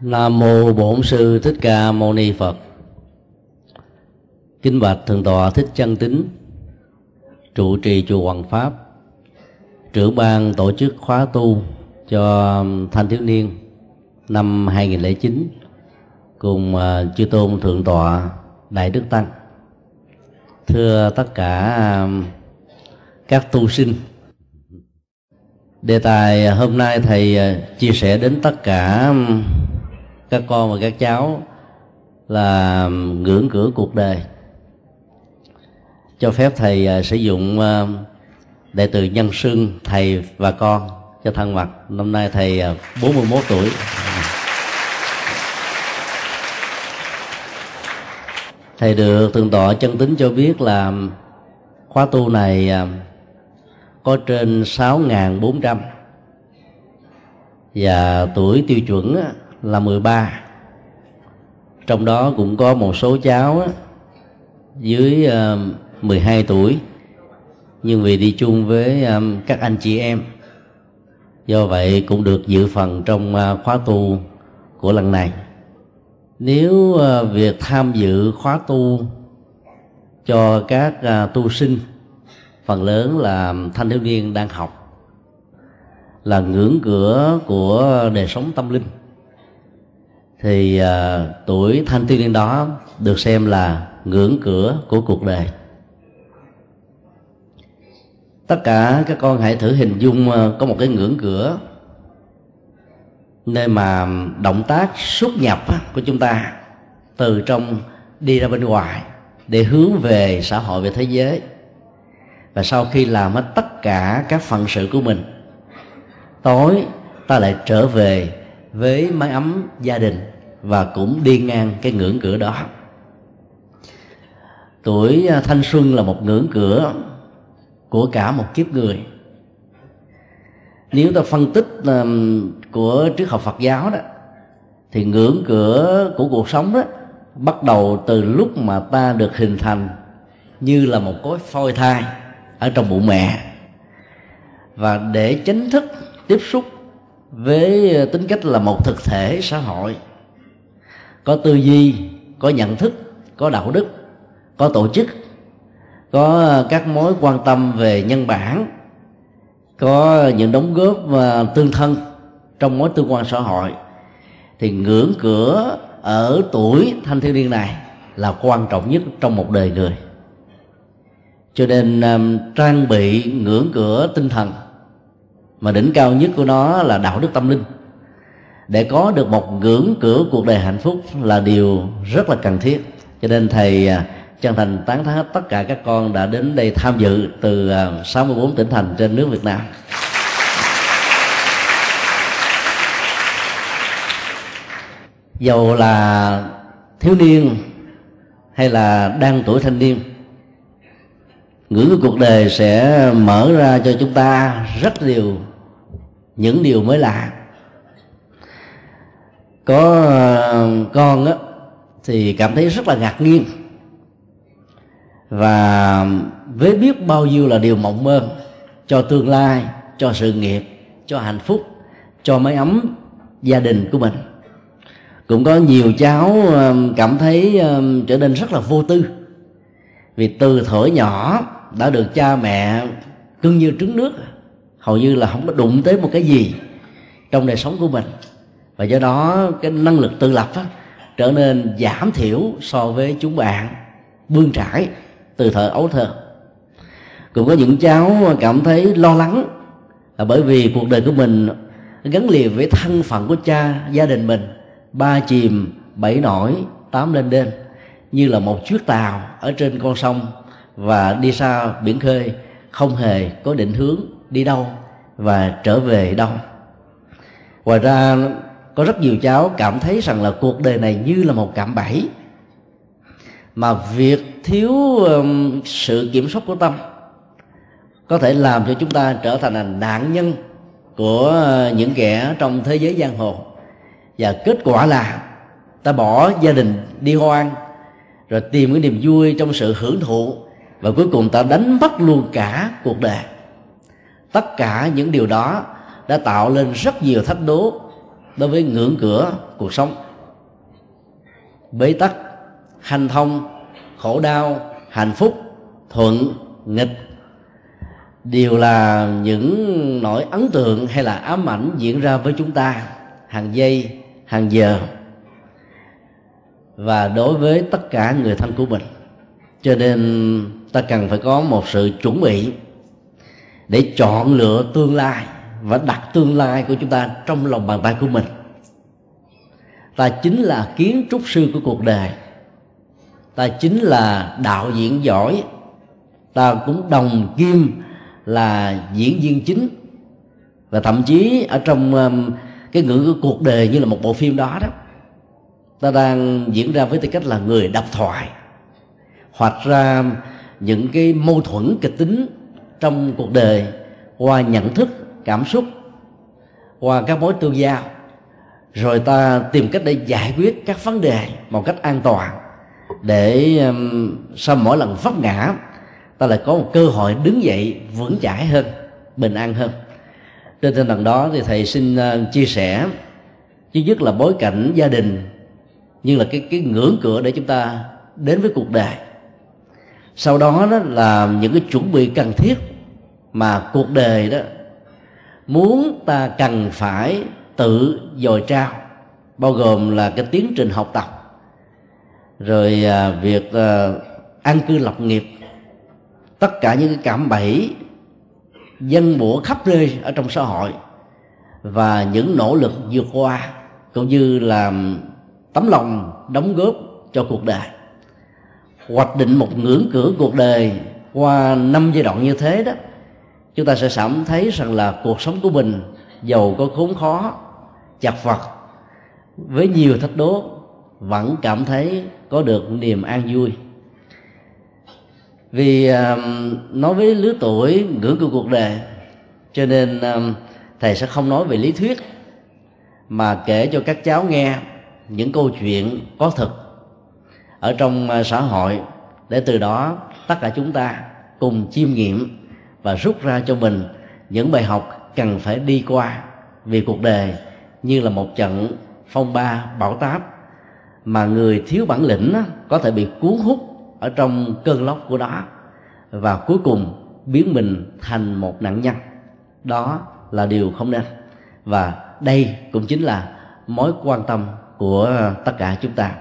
Nam mô Bổn sư Thích Ca Mâu Ni Phật. Kính bạch thượng tọa Thích Chân Tính, trụ trì chùa Hoàng Pháp, trưởng ban tổ chức khóa tu cho thanh thiếu niên năm 2009 cùng à, chư tôn thượng tọa Đại Đức Tăng. Thưa tất cả à, các tu sinh đề tài hôm nay thầy à, chia sẻ đến tất cả các con và các cháu là ngưỡng cửa cuộc đời. Cho phép thầy à, sử dụng à, đệ từ nhân xưng thầy và con cho thân mật năm nay thầy à, 41 tuổi. Thầy được thượng tọa chân tính cho biết là khóa tu này có trên 6.400 và tuổi tiêu chuẩn là 13 trong đó cũng có một số cháu dưới ờ, 12 tuổi, nhưng vì đi chung với ờ, các anh chị em. Do vậy cũng được dự phần trong ờ, khóa tu của lần này. Nếu việc tham dự khóa tu cho các tu sinh, phần lớn là thanh thiếu niên đang học, là ngưỡng cửa của đời sống tâm linh thì uh, tuổi thanh thiếu niên đó được xem là ngưỡng cửa của cuộc đời. Tất cả các con hãy thử hình dung uh, có một cái ngưỡng cửa nơi mà động tác xuất nhập của chúng ta từ trong đi ra bên ngoài để hướng về xã hội về thế giới. Và sau khi làm hết tất cả các phận sự của mình tối ta lại trở về với mái ấm gia đình và cũng đi ngang cái ngưỡng cửa đó. Tuổi à, thanh xuân là một ngưỡng cửa của cả một kiếp người. Nếu ta phân tích của triết học Phật giáo đó, thì ngưỡng cửa của cuộc sống đó bắt đầu từ lúc mà ta được hình thành như là một cối phôi thai ở trong bụng mẹ. Và để chính thức tiếp xúc với ờ, tính cách là một thực thể xã hội. Có tư duy, có nhận thức, có đạo đức, có tổ chức, có ờ, các mối quan tâm về nhân bản, có những đóng góp và tương thân trong mối tương quan xã hội, thì ngưỡng cửa ở tuổi thanh thiếu niên này là quan trọng nhất trong một đời người. Cho nên trang bị ngưỡng cửa tinh thần mà đỉnh cao nhất của nó là đạo đức tâm linh. Để có được một ngưỡng cửa cuộc đời hạnh phúc là điều rất là cần thiết. Cho nên thầy à, chân thành tán thán tất cả các con đã đến đây tham dự từ à, 64 tỉnh thành trên nước Việt Nam. Dầu là thiếu niên hay là đang tuổi thanh niên ngưỡng của cuộc đời sẽ mở ra cho chúng ta rất nhiều những điều mới lạ. Có ờ, con á, thì cảm thấy rất là ngạc nhiên. Và với biết bao nhiêu là điều mộng mơ, cho tương lai, cho sự nghiệp, cho hạnh phúc, cho mái ấm gia đình của mình. Cũng có nhiều cháu ờ, cảm thấy ờ, trở nên rất là vô tư. Vì từ thuở nhỏ đã được cha mẹ cưng như trứng nước hầu như là không có đụng tới một cái gì trong đời sống của mình. Và do đó cái năng lực tự lập á, trở nên giảm thiểu so với chúng bạn bươn trải từ thời ấu thơ. Cũng có những cháu cảm thấy lo lắng là bởi vì cuộc đời của mình gắn liền với thân phận của cha gia đình mình. Ba chìm bảy nổi tám lên đên như là một chiếc tàu ở trên con sông và đi xa biển khơi không hề có định hướng đi đâu và trở về đâu. Ngoài ra có rất nhiều cháu cảm thấy rằng là cuộc đời này như là một cạm bẫy mà việc thiếu um, sự kiểm soát của tâm có thể làm cho chúng ta trở thành là nạn nhân của những kẻ trong thế giới giang hồ. Và kết quả là ta bỏ gia đình đi hoang rồi tìm cái niềm vui trong sự hưởng thụ và cuối cùng ta đánh mất luôn cả cuộc đời tất cả những điều đó đã tạo lên rất nhiều thách đố đối với ngưỡng cửa cuộc sống. Bế tắc hành thông, khổ đau, hạnh phúc, thuận, nghịch đều là những nỗi ấn tượng hay là ám ảnh diễn ra với chúng ta hàng giây, hàng giờ và đối với tất cả người thân của mình. Cho nên ta cần phải có một sự chuẩn bị để chọn lựa tương lai và đặt tương lai của chúng ta trong lòng bàn tay của mình. Ta chính là kiến trúc sư của cuộc đời. Ta chính là đạo diễn giỏi. Ta cũng đồng kim là diễn viên chính. Và thậm chí ở trong um, cái ngữ của cuộc đời như là một bộ phim đó đó ta đang diễn ra với tư cách là người đọc thoại. Hoặc ra những cái mâu thuẫn kịch tính trong cuộc đời qua nhận thức cảm xúc qua các mối tương giao. Rồi ta tìm cách để giải quyết các vấn đề một cách an toàn. Để um, sau mỗi lần vấp ngã ta lại có một cơ hội đứng dậy vững chãi hơn bình an hơn. Trên tinh thần đó thì thầy xin uh, chia sẻ thứ nhất là bối cảnh gia đình như là cái cái ngưỡng cửa để chúng ta đến với cuộc đời. Sau đó đó là những cái chuẩn bị cần thiết mà cuộc đời đó muốn ta cần phải tự dồi trao bao gồm là cái tiến trình học tập rồi à, việc à, an cư lập nghiệp. Tất cả những cái cảm bẫy dân bủa khắp nơi ở trong xã hội và những nỗ lực vượt qua cũng như là tấm lòng đóng góp cho cuộc đời. Hoạch định một ngưỡng cửa cuộc đời qua năm giai đoạn như thế đó chúng ta sẽ cảm thấy rằng là cuộc sống của mình giàu có khốn khó chặt vật với nhiều thách đố vẫn cảm thấy có được niềm an vui. Vì uh, nói với lứa tuổi ngưỡng của cuộc đời cho nên uh, thầy sẽ không nói về lý thuyết mà kể cho các cháu nghe những câu chuyện có thực ở trong ờ, xã hội để từ đó tất cả chúng ta cùng chiêm nghiệm và rút ra cho mình những bài học cần phải đi qua vì cuộc đời như là một trận phong ba bão táp mà người thiếu bản lĩnh có thể bị cuốn hút ở trong cơn lốc của đó và cuối cùng biến mình thành một nạn nhân. Đó là điều không nên. Và đây cũng chính là mối quan tâm của tất cả chúng ta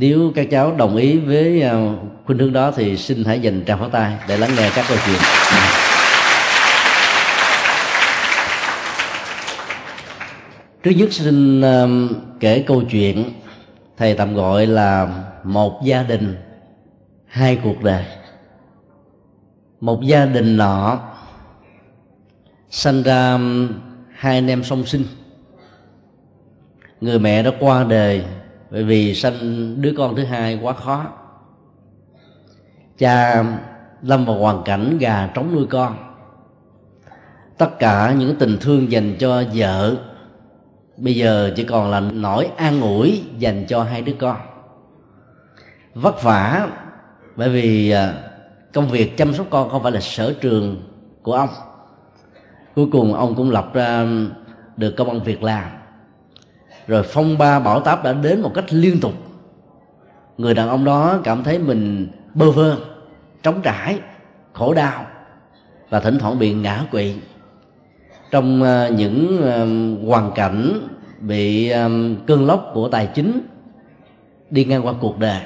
nếu các cháu đồng ý với ờ, khuynh hướng đó thì xin hãy dành tràng pháo tay để lắng nghe các câu chuyện. Trước nhất xin ờ, kể câu chuyện thầy tạm gọi là một gia đình, hai cuộc đời. Một gia đình nọ sanh ra hai anh em song sinh. Người mẹ đã qua đời bởi vì sanh đứa con thứ hai quá khó. Cha lâm vào hoàn cảnh gà trống nuôi con. Tất cả những tình thương dành cho vợ bây giờ chỉ còn là nỗi an ủi dành cho hai đứa con. Vất vả bởi vì à, công việc chăm sóc con không phải là sở trường của ông. Cuối cùng ông cũng lập ra được công ăn việc làm rồi phong ba bão táp đã đến một cách liên tục. Người đàn ông đó cảm thấy mình bơ vơ, trống trải, khổ đau và thỉnh thoảng bị ngã quỵ. Trong ờ, những ờ, hoàn cảnh bị ờ, cơn lốc của tài chính đi ngang qua cuộc đời,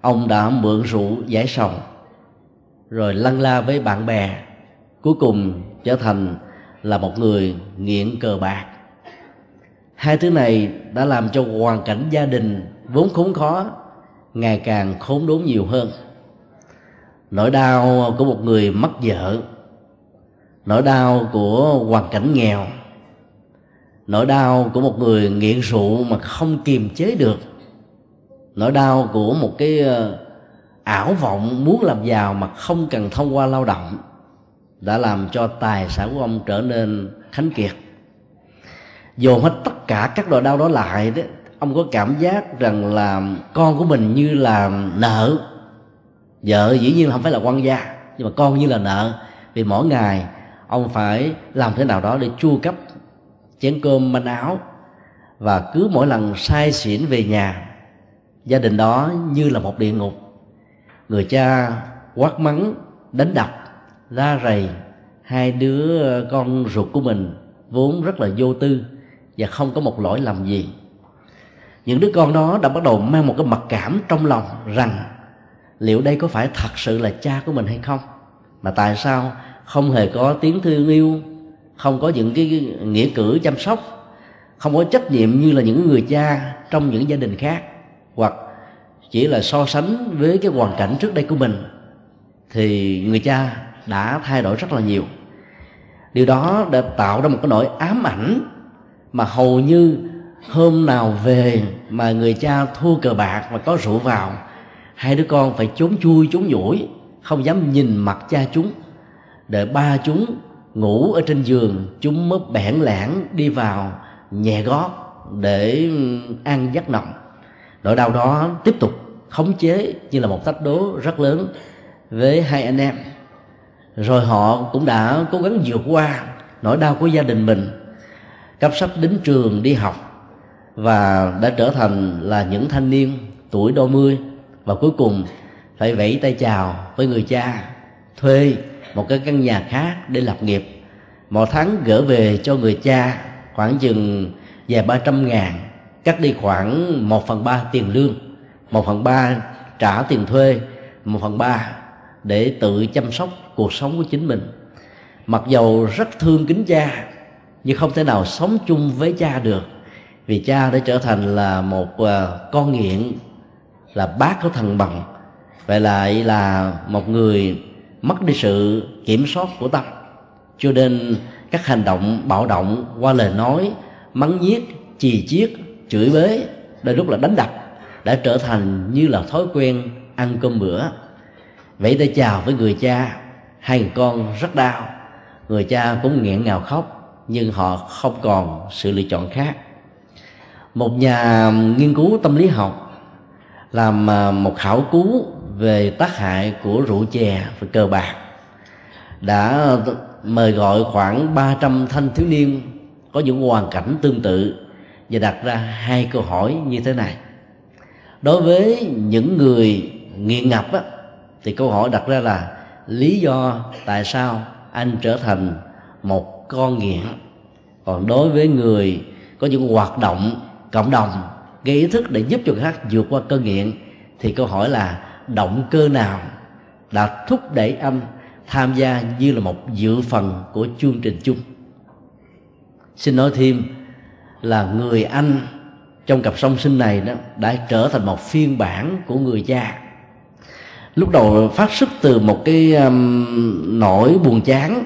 ông đã mượn rượu giải sầu, rồi lăn la với bạn bè, cuối cùng trở thành là một người nghiện cờ bạc hai thứ này đã làm cho hoàn cảnh gia đình vốn khốn khó ngày càng khốn đốn nhiều hơn. Nỗi đau của một người mất vợ, nỗi đau của hoàn cảnh nghèo, nỗi đau của một người nghiện rượu mà không kiềm chế được, nỗi đau của một cái ờ, ảo vọng muốn làm giàu mà không cần thông qua lao động đã làm cho tài sản của ông trở nên khánh kiệt dồn hết tất cả các loại đau đó lại đó, ông có cảm giác rằng là con của mình như là nợ. Vợ dĩ nhiên là không phải là quan gia, nhưng mà con như là nợ. Vì mỗi ngày, ông phải làm thế nào đó để chu cấp chén cơm manh áo và cứ mỗi lần say xỉn về nhà, gia đình đó như là một địa ngục. Người cha quát mắng, đánh đập, la rầy hai đứa con ruột của mình vốn rất là vô tư và không có một lỗi lầm gì. Những đứa con đó đã bắt đầu mang một cái mặc cảm trong lòng rằng liệu đây có phải thật sự là cha của mình hay không? Mà tại sao không hề có tiếng thương yêu, không có những cái nghĩa cử chăm sóc, không có trách nhiệm như là những người cha trong những gia đình khác, hoặc chỉ là so sánh với cái hoàn cảnh trước đây của mình, thì người cha đã thay đổi rất là nhiều. Điều đó đã tạo ra một cái nỗi ám ảnh mà hầu như hôm nào về mà người cha thua cờ bạc và có rượu vào, hai đứa con phải trốn chui trốn nhủi, không dám nhìn mặt cha chúng. Đợi ba chúng ngủ ở trên giường, chúng mới bẽn lẽn đi vào nhẹ gót để ăn giấc nồng nỗi đau đó tiếp tục khống chế như là một thách đố rất lớn với hai anh em. Rồi họ cũng đã cố gắng vượt qua nỗi đau của gia đình mình cấp sách đến trường đi học và đã trở thành là những thanh niên tuổi đôi mươi và cuối cùng phải vẫy tay chào với người cha, thuê một cái căn nhà khác để lập nghiệp. Mỗi tháng gỡ về cho người cha khoảng chừng vài ba trăm ngàn, cắt đi khoảng một phần ba tiền lương, một phần ba trả tiền thuê, một phần ba để tự chăm sóc cuộc sống của chính mình. Mặc dầu rất thương kính cha nhưng không thể nào sống chung với cha được. Vì cha đã trở thành là một ờ, con nghiện, là bác của thần bằng. Vậy lại là một người mất đi sự kiểm soát của tâm. Cho nên các hành động bạo động qua lời nói, mắng nhiếc, chì chiết, chửi bới đôi lúc là đánh đập đã trở thành như là thói quen ăn cơm bữa. Vậy để chào với người cha, hai người con rất đau. Người cha cũng nghẹn ngào khóc nhưng họ không còn sự lựa chọn khác. Một nhà nghiên cứu tâm lý học làm à, một khảo cứu về tác hại của rượu chè và cờ bạc đã mời gọi khoảng 300 thanh thiếu niên có những hoàn cảnh tương tự và đặt ra hai câu hỏi như thế này. Đối với những người nghiện ngập á, thì câu hỏi đặt ra là lý do tại sao anh trở thành một con nghiện. Còn đối với người có những hoạt động cộng đồng gây ý thức để giúp cho người khác vượt qua cơn nghiện thì câu hỏi là động cơ nào đã thúc đẩy anh tham gia như là một dự phần của chương trình chung? Xin nói thêm là người anh trong cặp song sinh này đó đã trở thành một phiên bản của người cha. Lúc đầu phát xuất từ một cái um, nỗi buồn chán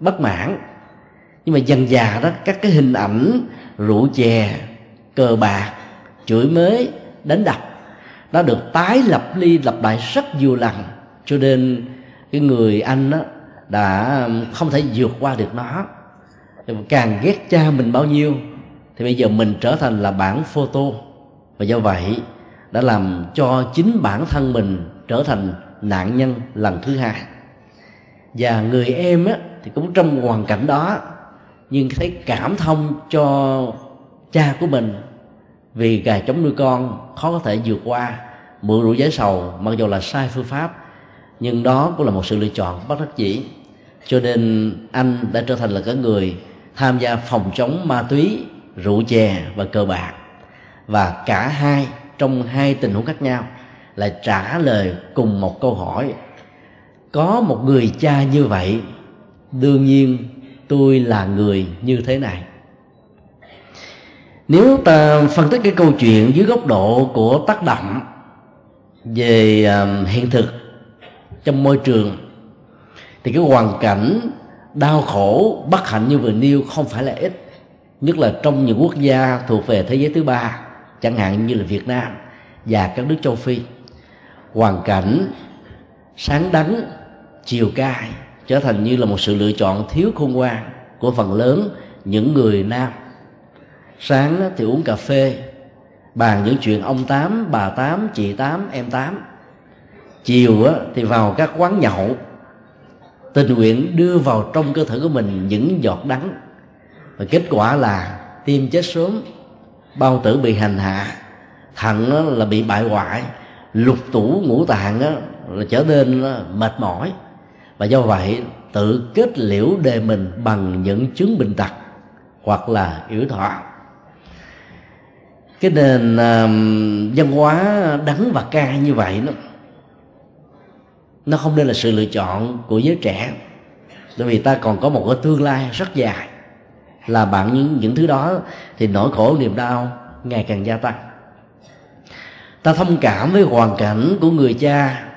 bất mãn nhưng mà dần già đó các cái hình ảnh rượu chè cờ bạc chửi mới đánh đập nó được tái lập ly lập lại rất nhiều lần. Cho nên cái người anh đó đã không thể vượt qua được nó. Càng ghét cha mình bao nhiêu thì bây giờ mình trở thành là bản photo. Và do vậy đã làm cho chính bản thân mình trở thành nạn nhân lần thứ hai. Và người em á, thì cũng trong hoàn cảnh đó nhưng thấy cảm thông cho cha của mình, vì gà chống nuôi con khó có thể vượt qua mượn rượu giải sầu, mặc dù là sai phương pháp, nhưng đó cũng là một sự lựa chọn bất đắc dĩ. Cho nên anh đã trở thành là cái người tham gia phòng chống ma túy, rượu chè và cờ bạc. Và cả hai, trong hai tình huống khác nhau lại trả lời cùng một câu hỏi. Có một người cha như vậy, đương nhiên tôi là người như thế này. Nếu ta phân tích cái câu chuyện dưới góc độ của tác động về um, hiện thực trong môi trường, thì cái hoàn cảnh đau khổ, bất hạnh như vừa nêu không phải là ít, nhất là trong những quốc gia thuộc về thế giới thứ ba, chẳng hạn như là việt nam và các nước châu phi. Hoàn cảnh sáng đắng chiều cay trở thành như là một sự lựa chọn thiếu khôn ngoan của phần lớn những người nam. Sáng thì uống cà phê, bàn những chuyện ông tám, bà tám, chị tám, em tám. Chiều thì vào các quán nhậu, tình nguyện đưa vào trong cơ thể của mình những giọt đắng. Và kết quả là tim chết sớm, bao tử bị hành hạ, thận là bị bại hoại, lục tủ ngũ tạng là trở nên mệt mỏi và do vậy tự kết liễu đề mình bằng những chứng bệnh tật hoặc là yếu thọ. Cái nền uh, văn hóa đắng và cay như vậy nó nó không nên là sự lựa chọn của giới trẻ. Bởi vì ta còn có một cái tương lai rất dài. Là bạn những những thứ đó thì nỗi khổ niềm đau ngày càng gia tăng. Ta thông cảm với hoàn cảnh của người cha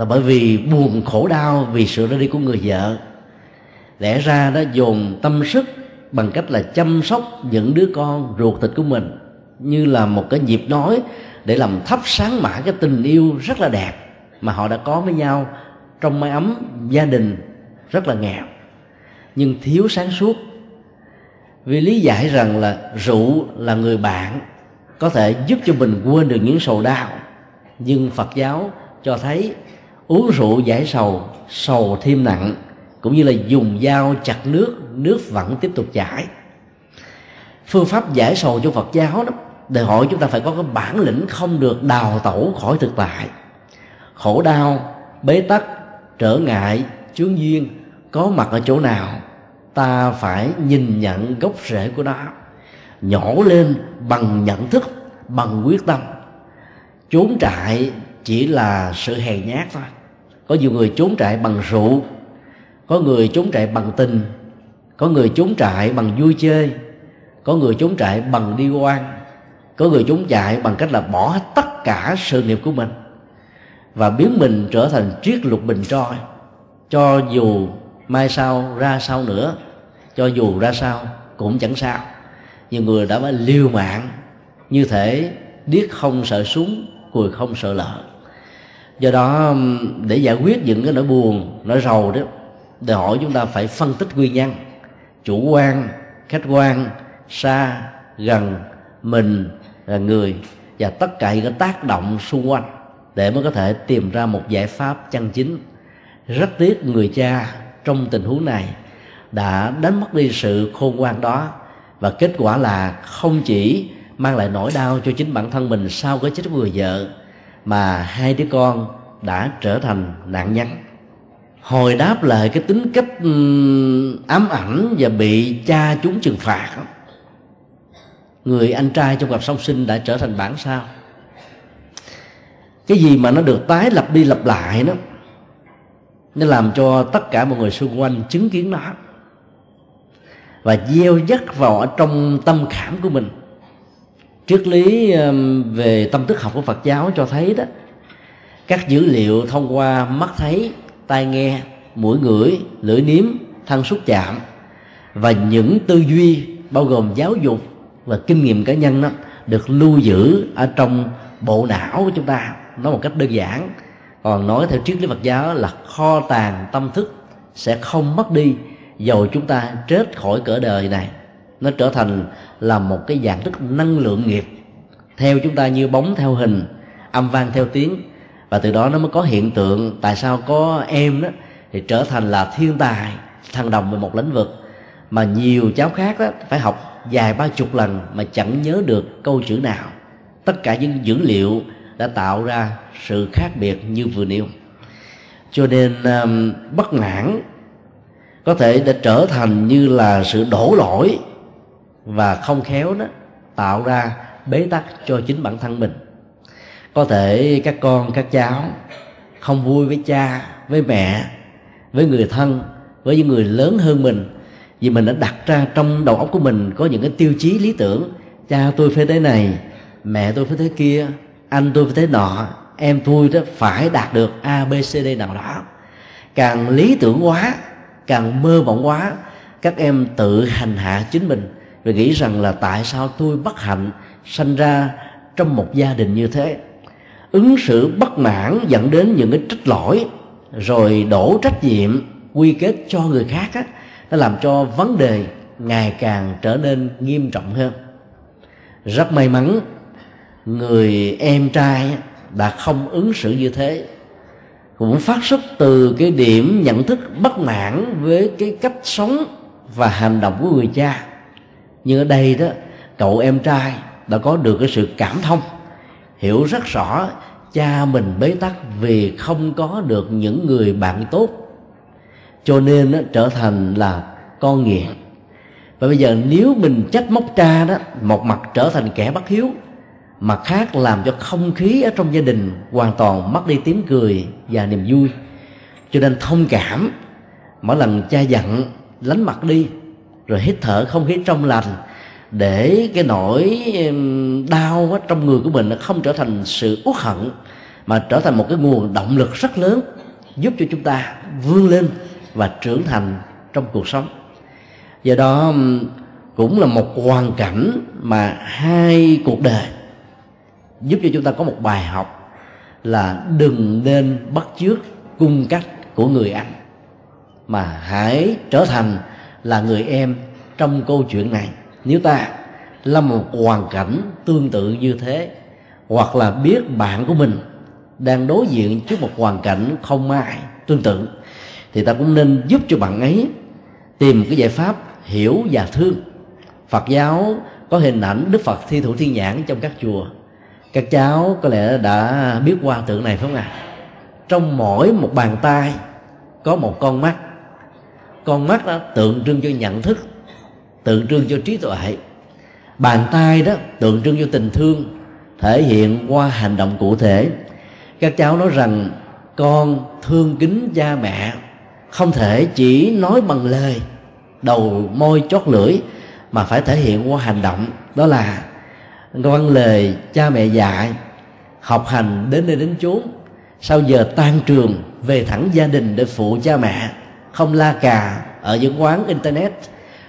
là bởi vì buồn khổ đau vì sự ra đi của người vợ. Lẽ ra đã dồn tâm sức bằng cách là chăm sóc những đứa con ruột thịt của mình, như là một cái nhịp nói để làm thắp sáng mãi cái tình yêu rất là đẹp mà họ đã có với nhau trong mái ấm gia đình rất là nghèo. Nhưng thiếu sáng suốt, vì lý giải rằng là rượu là người bạn có thể giúp cho mình quên được những sầu đau. Nhưng phật giáo cho thấy uống rượu giải sầu sầu thêm nặng, cũng như là dùng dao chặt nước nước vẫn tiếp tục chảy. Phương pháp giải sầu cho phật giáo đó, đòi hỏi chúng ta phải có cái bản lĩnh không được đào tẩu khỏi thực tại. Khổ đau, bế tắc, trở ngại, chướng duyên, có mặt ở chỗ nào, ta phải nhìn nhận gốc rễ của nó nhỏ lên bằng nhận thức, bằng quyết tâm. Trốn trại chỉ là sự hèn nhát thôi có nhiều người trốn trại bằng rượu, có người trốn trại bằng tình, có người trốn trại bằng vui chơi, có người trốn trại bằng đi quan có người trốn chạy bằng cách là bỏ hết tất cả sự nghiệp của mình và biến mình trở thành triết lục bình trôi cho dù mai sau ra sao nữa, cho dù ra sao cũng chẳng sao. Nhiều người đã phải liều mạng như thể điếc không sợ súng, cùi không sợ lợn do đó để giải quyết những cái nỗi buồn, nỗi rầu đó, đòi hỏi chúng ta phải phân tích nguyên nhân. Chủ quan, khách quan, xa, gần, mình là người và tất cả những cái tác động xung quanh để mới có thể tìm ra một giải pháp chân chính. Rất tiếc người cha trong tình huống này đã đánh mất đi sự khôn ngoan đó và kết quả là không chỉ mang lại nỗi đau cho chính bản thân mình sau cái chết của người vợ mà hai đứa con đã trở thành nạn nhân. Hồi đáp lại cái tính cách ám ảnh và bị cha chúng trừng phạt người anh trai trong cặp song sinh đã trở thành bản sao. Cái gì mà nó được tái lập đi lặp lại đó, nó làm cho tất cả mọi người xung quanh chứng kiến nó. Và gieo dắt vào ở trong tâm khảm của mình triết lý um, về tâm thức học của phật giáo cho thấy đó, các dữ liệu thông qua mắt thấy, tai nghe, mũi ngửi, lưỡi nếm, thân xúc chạm và những tư duy bao gồm giáo dục và kinh nghiệm cá nhân đó được lưu giữ ở trong bộ não của chúng ta. Nói một cách đơn giản, còn nói theo triết lý Phật giáo là kho tàng tâm thức sẽ không mất đi dầu chúng ta chết khỏi cỡ đời này. Nó trở thành là một cái dạng thức năng lượng nghiệp. Theo chúng ta như bóng theo hình âm vang theo tiếng. Và từ đó nó mới có hiện tượng tại sao có em đó thì trở thành là thiên tài thăng đồng về một lĩnh vực. Mà nhiều cháu khác đó phải học vài ba chục lần mà chẳng nhớ được câu chữ nào. Tất cả những dữ liệu đã tạo ra sự khác biệt như vừa nêu. Cho nên um, bất mãn có thể đã trở thành như là sự đổ lỗi và không khéo đó tạo ra bế tắc cho chính bản thân mình. Có thể các con, các cháu không vui với cha, với mẹ, với người thân, với những người lớn hơn mình, vì mình đã đặt ra trong đầu óc của mình có những cái tiêu chí lý tưởng. Cha tôi phải thế này, mẹ tôi phải thế kia, anh tôi phải thế nọ, em tôi đó phải đạt được a, b, c, d nào đó. Càng lý tưởng quá, càng mơ mộng quá, các em tự hành hạ chính mình và nghĩ rằng là tại sao tôi bất hạnh sanh ra trong một gia đình như thế? Ứng xử bất mãn dẫn đến những cái trách lỗi, rồi đổ trách nhiệm, quy kết cho người khác á nó làm cho vấn đề ngày càng trở nên nghiêm trọng hơn. Rất may mắn, người em trai đã không ứng xử như thế. Cũng phát xuất từ cái điểm nhận thức bất mãn với cái cách sống và hành động của người cha nhưng ở đây đó cậu em trai đã có được cái sự cảm thông hiểu rất rõ cha mình bế tắc vì không có được những người bạn tốt. Cho nên đó, trở thành là con nghiện. Và bây giờ nếu mình trách móc cha đó một mặt trở thành kẻ bất hiếu mặt khác làm cho không khí ở trong gia đình hoàn toàn mất đi tiếng cười và niềm vui. Cho nên thông cảm mỗi lần cha giận lánh mặt đi rồi hít thở không khí trong lành, để cái nỗi đau trong người của mình nó không trở thành sự uất hận, mà trở thành một cái nguồn động lực rất lớn giúp cho chúng ta vươn lên và trưởng thành trong cuộc sống. Do đó cũng là một hoàn cảnh mà hai cuộc đời giúp cho chúng ta có một bài học là đừng nên bắt chước cung cách của người anh mà hãy trở thành là người em trong câu chuyện này. Nếu ta là một hoàn cảnh tương tự như thế, hoặc là biết bạn của mình đang đối diện trước một hoàn cảnh không ai tương tự, thì ta cũng nên giúp cho bạn ấy tìm cái giải pháp hiểu và thương. Phật giáo có hình ảnh đức phật thi thủ thiên nhãn trong các chùa. Các cháu có lẽ đã biết qua tượng này phải không ạ? À? trong mỗi một bàn tay có một con mắt con mắt đó tượng trưng cho nhận thức, tượng trưng cho trí tuệ. Bàn tay đó tượng trưng cho tình thương, thể hiện qua hành động cụ thể. Các cháu nói rằng, con thương kính cha mẹ, không thể chỉ nói bằng lời, đầu môi chót lưỡi, mà phải thể hiện qua hành động. Đó là vâng lời cha mẹ dạy, học hành đến nơi đến chốn, sau giờ tan trường về thẳng gia đình để phụ cha mẹ không la cà ở những quán internet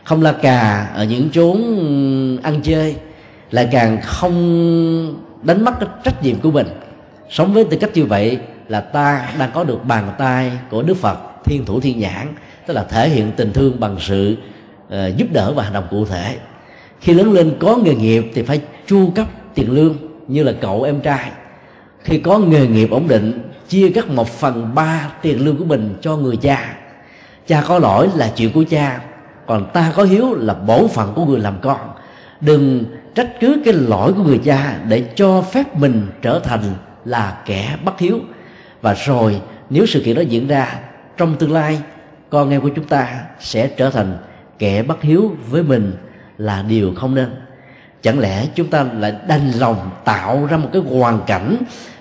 không la cà ở những chốn ăn chơi lại càng không đánh mất cái trách nhiệm của mình. Sống với tư cách như vậy là ta đang có được bàn tay của đức phật thiên thủ thiên nhãn tức là thể hiện tình thương bằng sự uh, giúp đỡ và hành động cụ thể. Khi lớn lên có nghề nghiệp thì phải chu cấp tiền lương như là cậu em trai. Khi có nghề nghiệp ổn định chia cắt một phần ba tiền lương của mình cho người cha cha có lỗi là chuyện của cha, còn ta có hiếu là bổn phận của người làm con. Đừng trách cứ cái lỗi của người cha để cho phép mình trở thành là kẻ bất hiếu. Và rồi, nếu sự kiện đó diễn ra, trong tương lai, con em của chúng ta sẽ trở thành kẻ bất hiếu với mình là điều không nên. Chẳng lẽ chúng ta lại đành lòng tạo ra một cái hoàn cảnh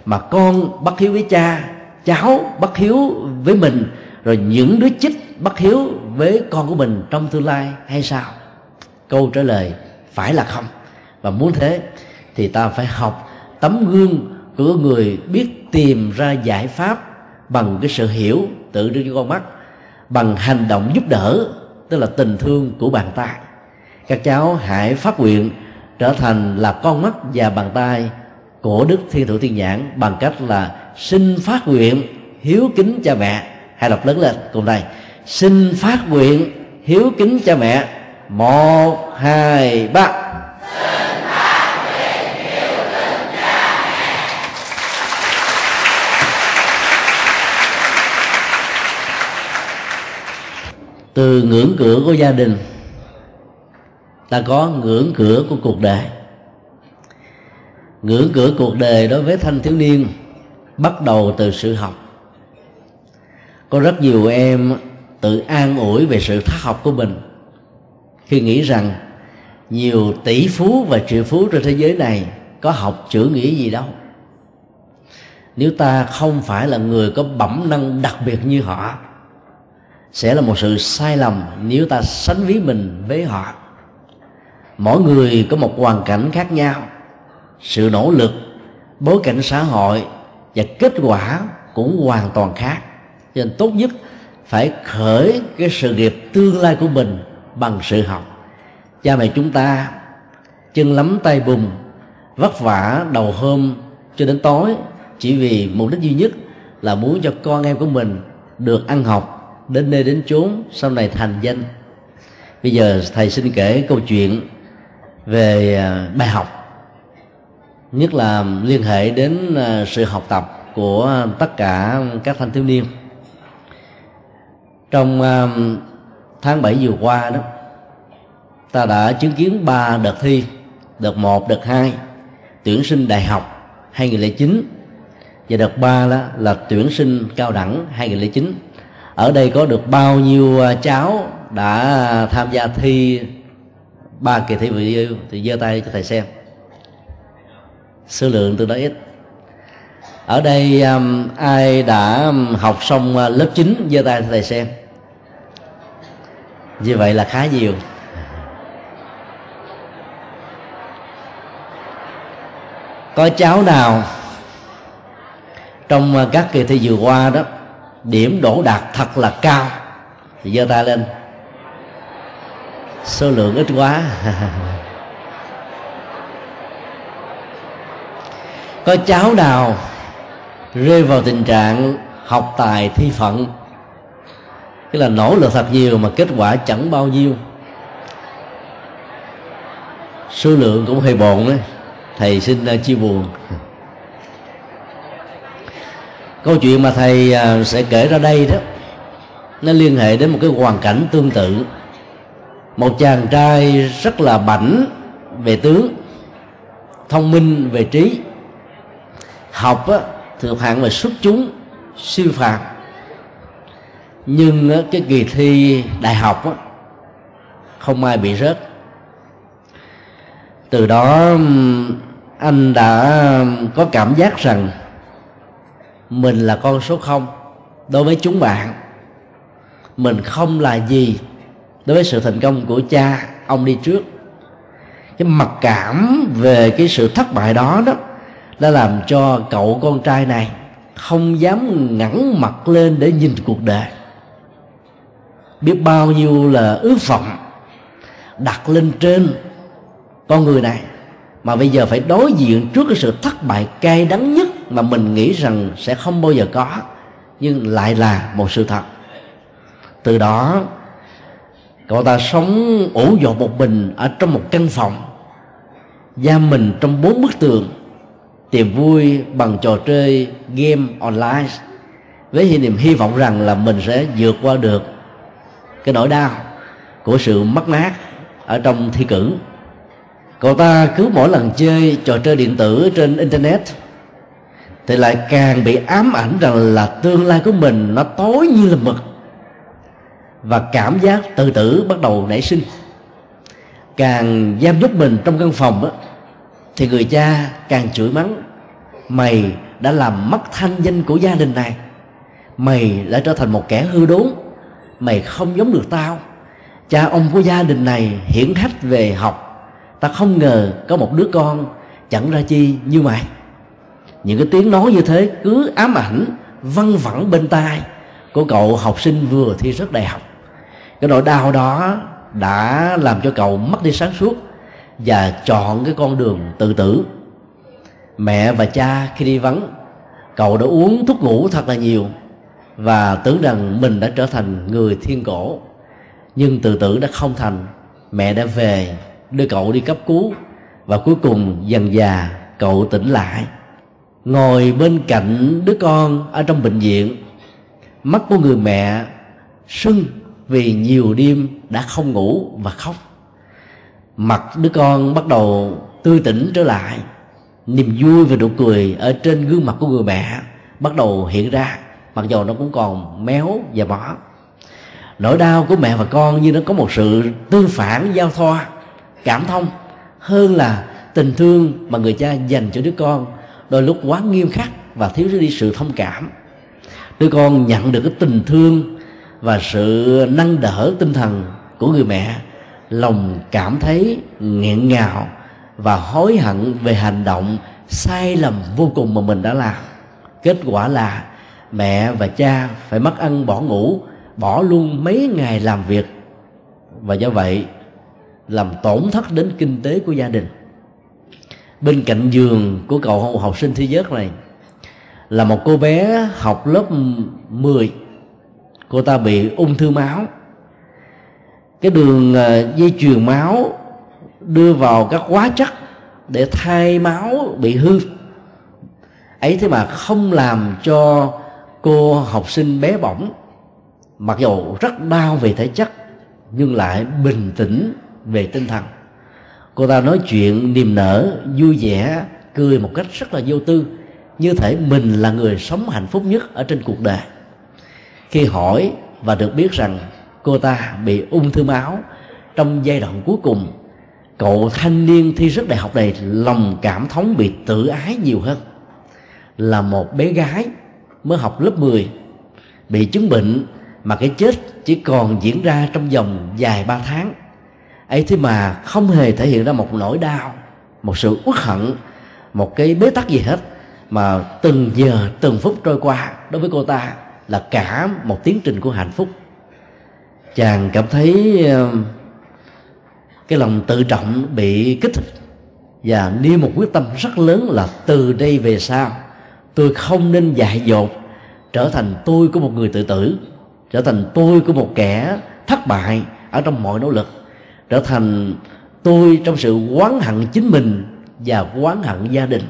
mà con bất hiếu với cha, cháu bất hiếu với mình, rồi những đứa chích bất hiếu với con của mình trong tương lai hay sao? Câu trả lời phải là không. Và muốn thế thì ta phải học tấm gương của người biết tìm ra giải pháp bằng cái sự hiểu tự đưa cho con mắt, bằng hành động giúp đỡ, tức là tình thương của bàn tay. Các cháu hãy phát nguyện trở thành là con mắt và bàn tay của đức thiên thủ thiên nhãn bằng cách là xin phát nguyện hiếu kính cha mẹ. Hãy đọc lớn lên cùng đây xin phát nguyện hiếu kính cha mẹ. Một, hai, ba. Từ ngưỡng cửa của gia đình, ta có ngưỡng cửa của cuộc đời. Ngưỡng cửa cuộc đời đối với thanh thiếu niên bắt đầu từ sự học. Có rất nhiều em tự an ủi về sự thất học của mình. Khi nghĩ rằng nhiều tỷ phú và triệu phú trên thế giới này có học chữ nghĩa gì đâu. Nếu ta không phải là người có bẩm năng đặc biệt như họ, sẽ là một sự sai lầm nếu ta sánh ví mình với họ. Mỗi người có một hoàn cảnh khác nhau, sự nỗ lực, bối cảnh xã hội và kết quả cũng hoàn toàn khác. Cho nên tốt nhất phải khởi cái sự nghiệp tương lai của mình bằng sự học. Cha mẹ chúng ta chân lắm tay bùn vất vả đầu hôm cho đến tối, chỉ vì mục đích duy nhất là muốn cho con em của mình được ăn học, đến nơi đến chốn, sau này thành danh. Bây giờ thầy xin kể câu chuyện về à, bài học, nhất là liên hệ đến à, sự học tập của tất cả các thanh thiếu niên trong um, tháng 7 vừa qua đó ta đã chứng kiến ba đợt thi đợt một đợt hai tuyển sinh đại học 2009 và đợt ba đó là tuyển sinh cao đẳng 2009 ở đây có được bao nhiêu à, cháu đã tham gia thi ba kỳ thi vừa yêu thì giơ tay cho thầy xem. Số lượng tương đối ít. Ở đây um, ai đã um, học xong à, lớp 9 giơ tay cho thầy xem như vậy là khá nhiều. Có cháu nào trong à, các kỳ thi vừa qua đó, điểm đổ đạt thật là cao? Thì giơ tay lên. Số lượng ít quá. Có cháu nào rơi vào tình trạng học tài thi phận tức là nỗ lực thật nhiều mà kết quả chẳng bao nhiêu. Số lượng cũng hơi bồn đấy. Thầy xin à, chia buồn. Câu chuyện mà thầy à, sẽ kể ra đây đó nó liên hệ đến một cái hoàn cảnh tương tự. Một chàng trai rất là bảnh về tướng thông minh về trí học á, thuộc hạng về xuất chúng siêu phàm nhưng cái kỳ thi đại học á, không ai bị rớt. Từ đó anh đã có cảm giác rằng mình là con số không đối với chúng bạn. Mình không là gì đối với sự thành công của cha ông đi trước. Cái mặc cảm về cái sự thất bại đó đó đã làm cho cậu con trai này không dám ngẩng mặt lên để nhìn cuộc đời biết bao nhiêu là ước vọng đặt lên trên con người này. Mà bây giờ phải đối diện trước cái sự thất bại cay đắng nhất mà mình nghĩ rằng sẽ không bao giờ có, nhưng lại là một sự thật. Từ đó, cậu ta sống ủ dột một mình ở trong một căn phòng giam mình trong bốn bức tường, tìm vui bằng trò chơi game online với niềm hy vọng rằng là mình sẽ vượt qua được cái nỗi đau của sự mất mát ở trong thi cử. Cậu ta cứ mỗi lần chơi trò chơi điện tử trên internet thì lại càng bị ám ảnh rằng là tương lai của mình nó tối như là mực và cảm giác tự tử bắt đầu nảy sinh. Càng giam nhốt mình trong căn phòng á, thì người cha càng chửi mắng mày đã làm mất thanh danh của gia đình này mày đã trở thành một kẻ hư đốn mày không giống được tao. Cha ông của gia đình này hiển hách về học. Ta không ngờ có một đứa con, chẳng ra chi như mày. Những cái tiếng nói như thế cứ ám ảnh, văng vẳng bên tai của cậu học sinh vừa thi rất đại học. Cái nỗi đau đó đã làm cho cậu mất đi sáng suốt và chọn cái con đường tự tử. Mẹ và cha khi đi vắng, cậu đã uống thuốc ngủ thật là nhiều và tưởng rằng mình đã trở thành người thiên cổ. Nhưng từ tưởng đã không thành. Mẹ đã về, đưa cậu đi cấp cứu, và cuối cùng dần già cậu tỉnh lại. Ngồi bên cạnh đứa con ở trong bệnh viện, mắt của người mẹ sưng vì nhiều đêm đã không ngủ và khóc. Mặt đứa con bắt đầu tươi tỉnh trở lại. Niềm vui và nụ cười ở trên gương mặt của người mẹ bắt đầu hiện ra mặc dù nó cũng còn méo và bỏ nỗi đau của mẹ và con như nó có một sự tương phản, giao thoa, cảm thông hơn là tình thương mà người cha dành cho đứa con, đôi lúc quá nghiêm khắc và thiếu đi sự thông cảm. Đứa con nhận được cái tình thương và sự nâng đỡ tinh thần của người mẹ, lòng cảm thấy nghẹn ngào và hối hận về hành động sai lầm vô cùng mà mình đã làm. Kết quả là mẹ và cha phải mất ăn bỏ ngủ, bỏ luôn mấy ngày làm việc. Và do vậy, làm tổn thất đến kinh tế của gia đình. Bên cạnh giường của cậu học sinh thi vớt này, là một cô bé học lớp 10 cô ta bị ung thư máu. Cái đường à, dây chuyền máu đưa vào các hóa chất để thay máu bị hư. Ấy thế mà không làm cho cô học sinh bé bỏng, mặc dù rất đau về thể chất, nhưng lại bình tĩnh về tinh thần. Cô ta nói chuyện niềm nở, vui vẻ, cười một cách rất là vô tư, như thể mình là người sống hạnh phúc nhất ở trên cuộc đời. Khi hỏi và được biết rằng cô ta bị ung thư máu trong giai đoạn cuối cùng, cậu thanh niên thi rất đại học này lòng cảm thống bị tự ái nhiều hơn. Là một bé gái mới học lớp 10 bị chứng bệnh mà cái chết chỉ còn diễn ra trong vòng dài ba tháng. Ấy thế mà không hề thể hiện ra một nỗi đau, một sự uất hận, một cái bế tắc gì hết mà từng giờ, từng phút trôi qua đối với cô ta là cả một tiến trình của hạnh phúc. Chàng cảm thấy um, cái lòng tự trọng bị kích thích và nêu một quyết tâm rất lớn là từ đây về sau tôi không nên dại dột trở thành tôi của một người tự tử, trở thành tôi của một kẻ thất bại ở trong mọi nỗ lực, trở thành tôi trong sự oán hận chính mình và oán hận gia đình,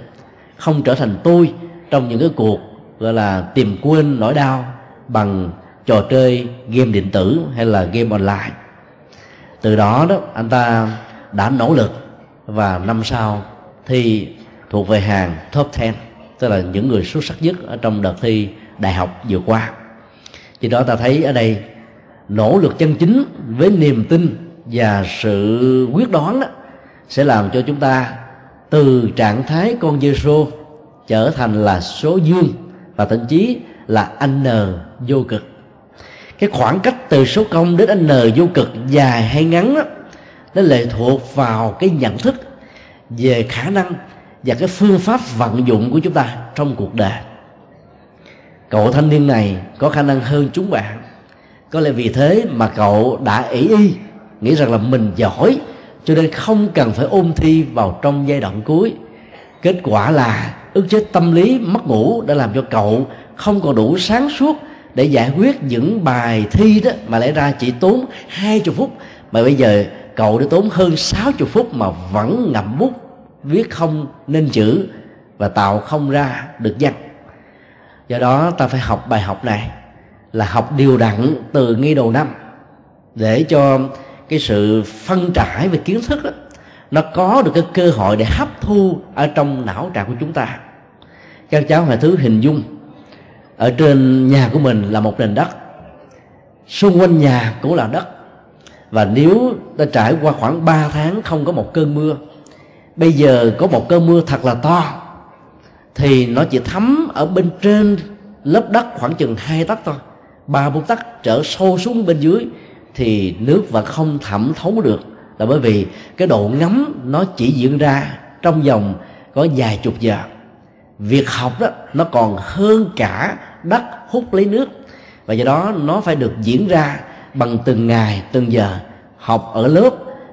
không trở thành tôi trong những cái cuộc gọi là tìm quên nỗi đau bằng trò chơi game điện tử hay là game online. Từ đó đó, anh ta đã nỗ lực và năm sau thì thuộc về hàng top 10 tức là những người xuất sắc nhất ở trong đợt thi đại học vừa qua. Do đó ta thấy ở đây nỗ lực chân chính với niềm tin và sự quyết đoán đó sẽ làm cho chúng ta từ trạng thái con Giêsu trở thành là số dương và thậm chí là n vô cực. Cái khoảng cách từ số công đến n vô cực dài hay ngắn đó, nó lệ thuộc vào cái nhận thức về khả năng và cái phương pháp vận dụng của chúng ta trong cuộc đời. Cậu thanh niên này có khả năng hơn chúng bạn. Có lẽ vì thế mà cậu đã ỷ y, nghĩ rằng là mình giỏi, cho nên không cần phải ôn thi vào trong giai đoạn cuối. Kết quả là ức chế tâm lý mất ngủ đã làm cho cậu không còn đủ sáng suốt để giải quyết những bài thi đó mà lẽ ra chỉ tốn hai chục phút. Mà bây giờ cậu đã tốn hơn 60 phút mà vẫn ngậm bút viết không nên chữ và tạo không ra được văn. Do đó ta phải học bài học này là học điều đặn từ ngay đầu năm để cho cái sự phân trải về kiến thức đó, nó có được cái cơ hội để hấp thu ở trong não trạng của chúng ta. Các cháu hãy thứ hình dung. Ở trên nhà của mình là một nền đất. Xung quanh nhà cũng là đất. Và nếu ta trải qua khoảng 3 tháng không có một cơn mưa bây giờ có một cơn mưa thật là to. Thì nó chỉ thấm ở bên trên lớp đất khoảng chừng hai tấc thôi. Ba bốn tấc trở sâu xuống bên dưới thì nước vẫn không thẩm thấu được. Là bởi vì cái độ ngấm nó chỉ diễn ra trong vòng có vài chục giờ. Việc học đó, nó còn hơn cả đất hút lấy nước. Và do đó nó phải được diễn ra bằng từng ngày, từng giờ học ở lớp,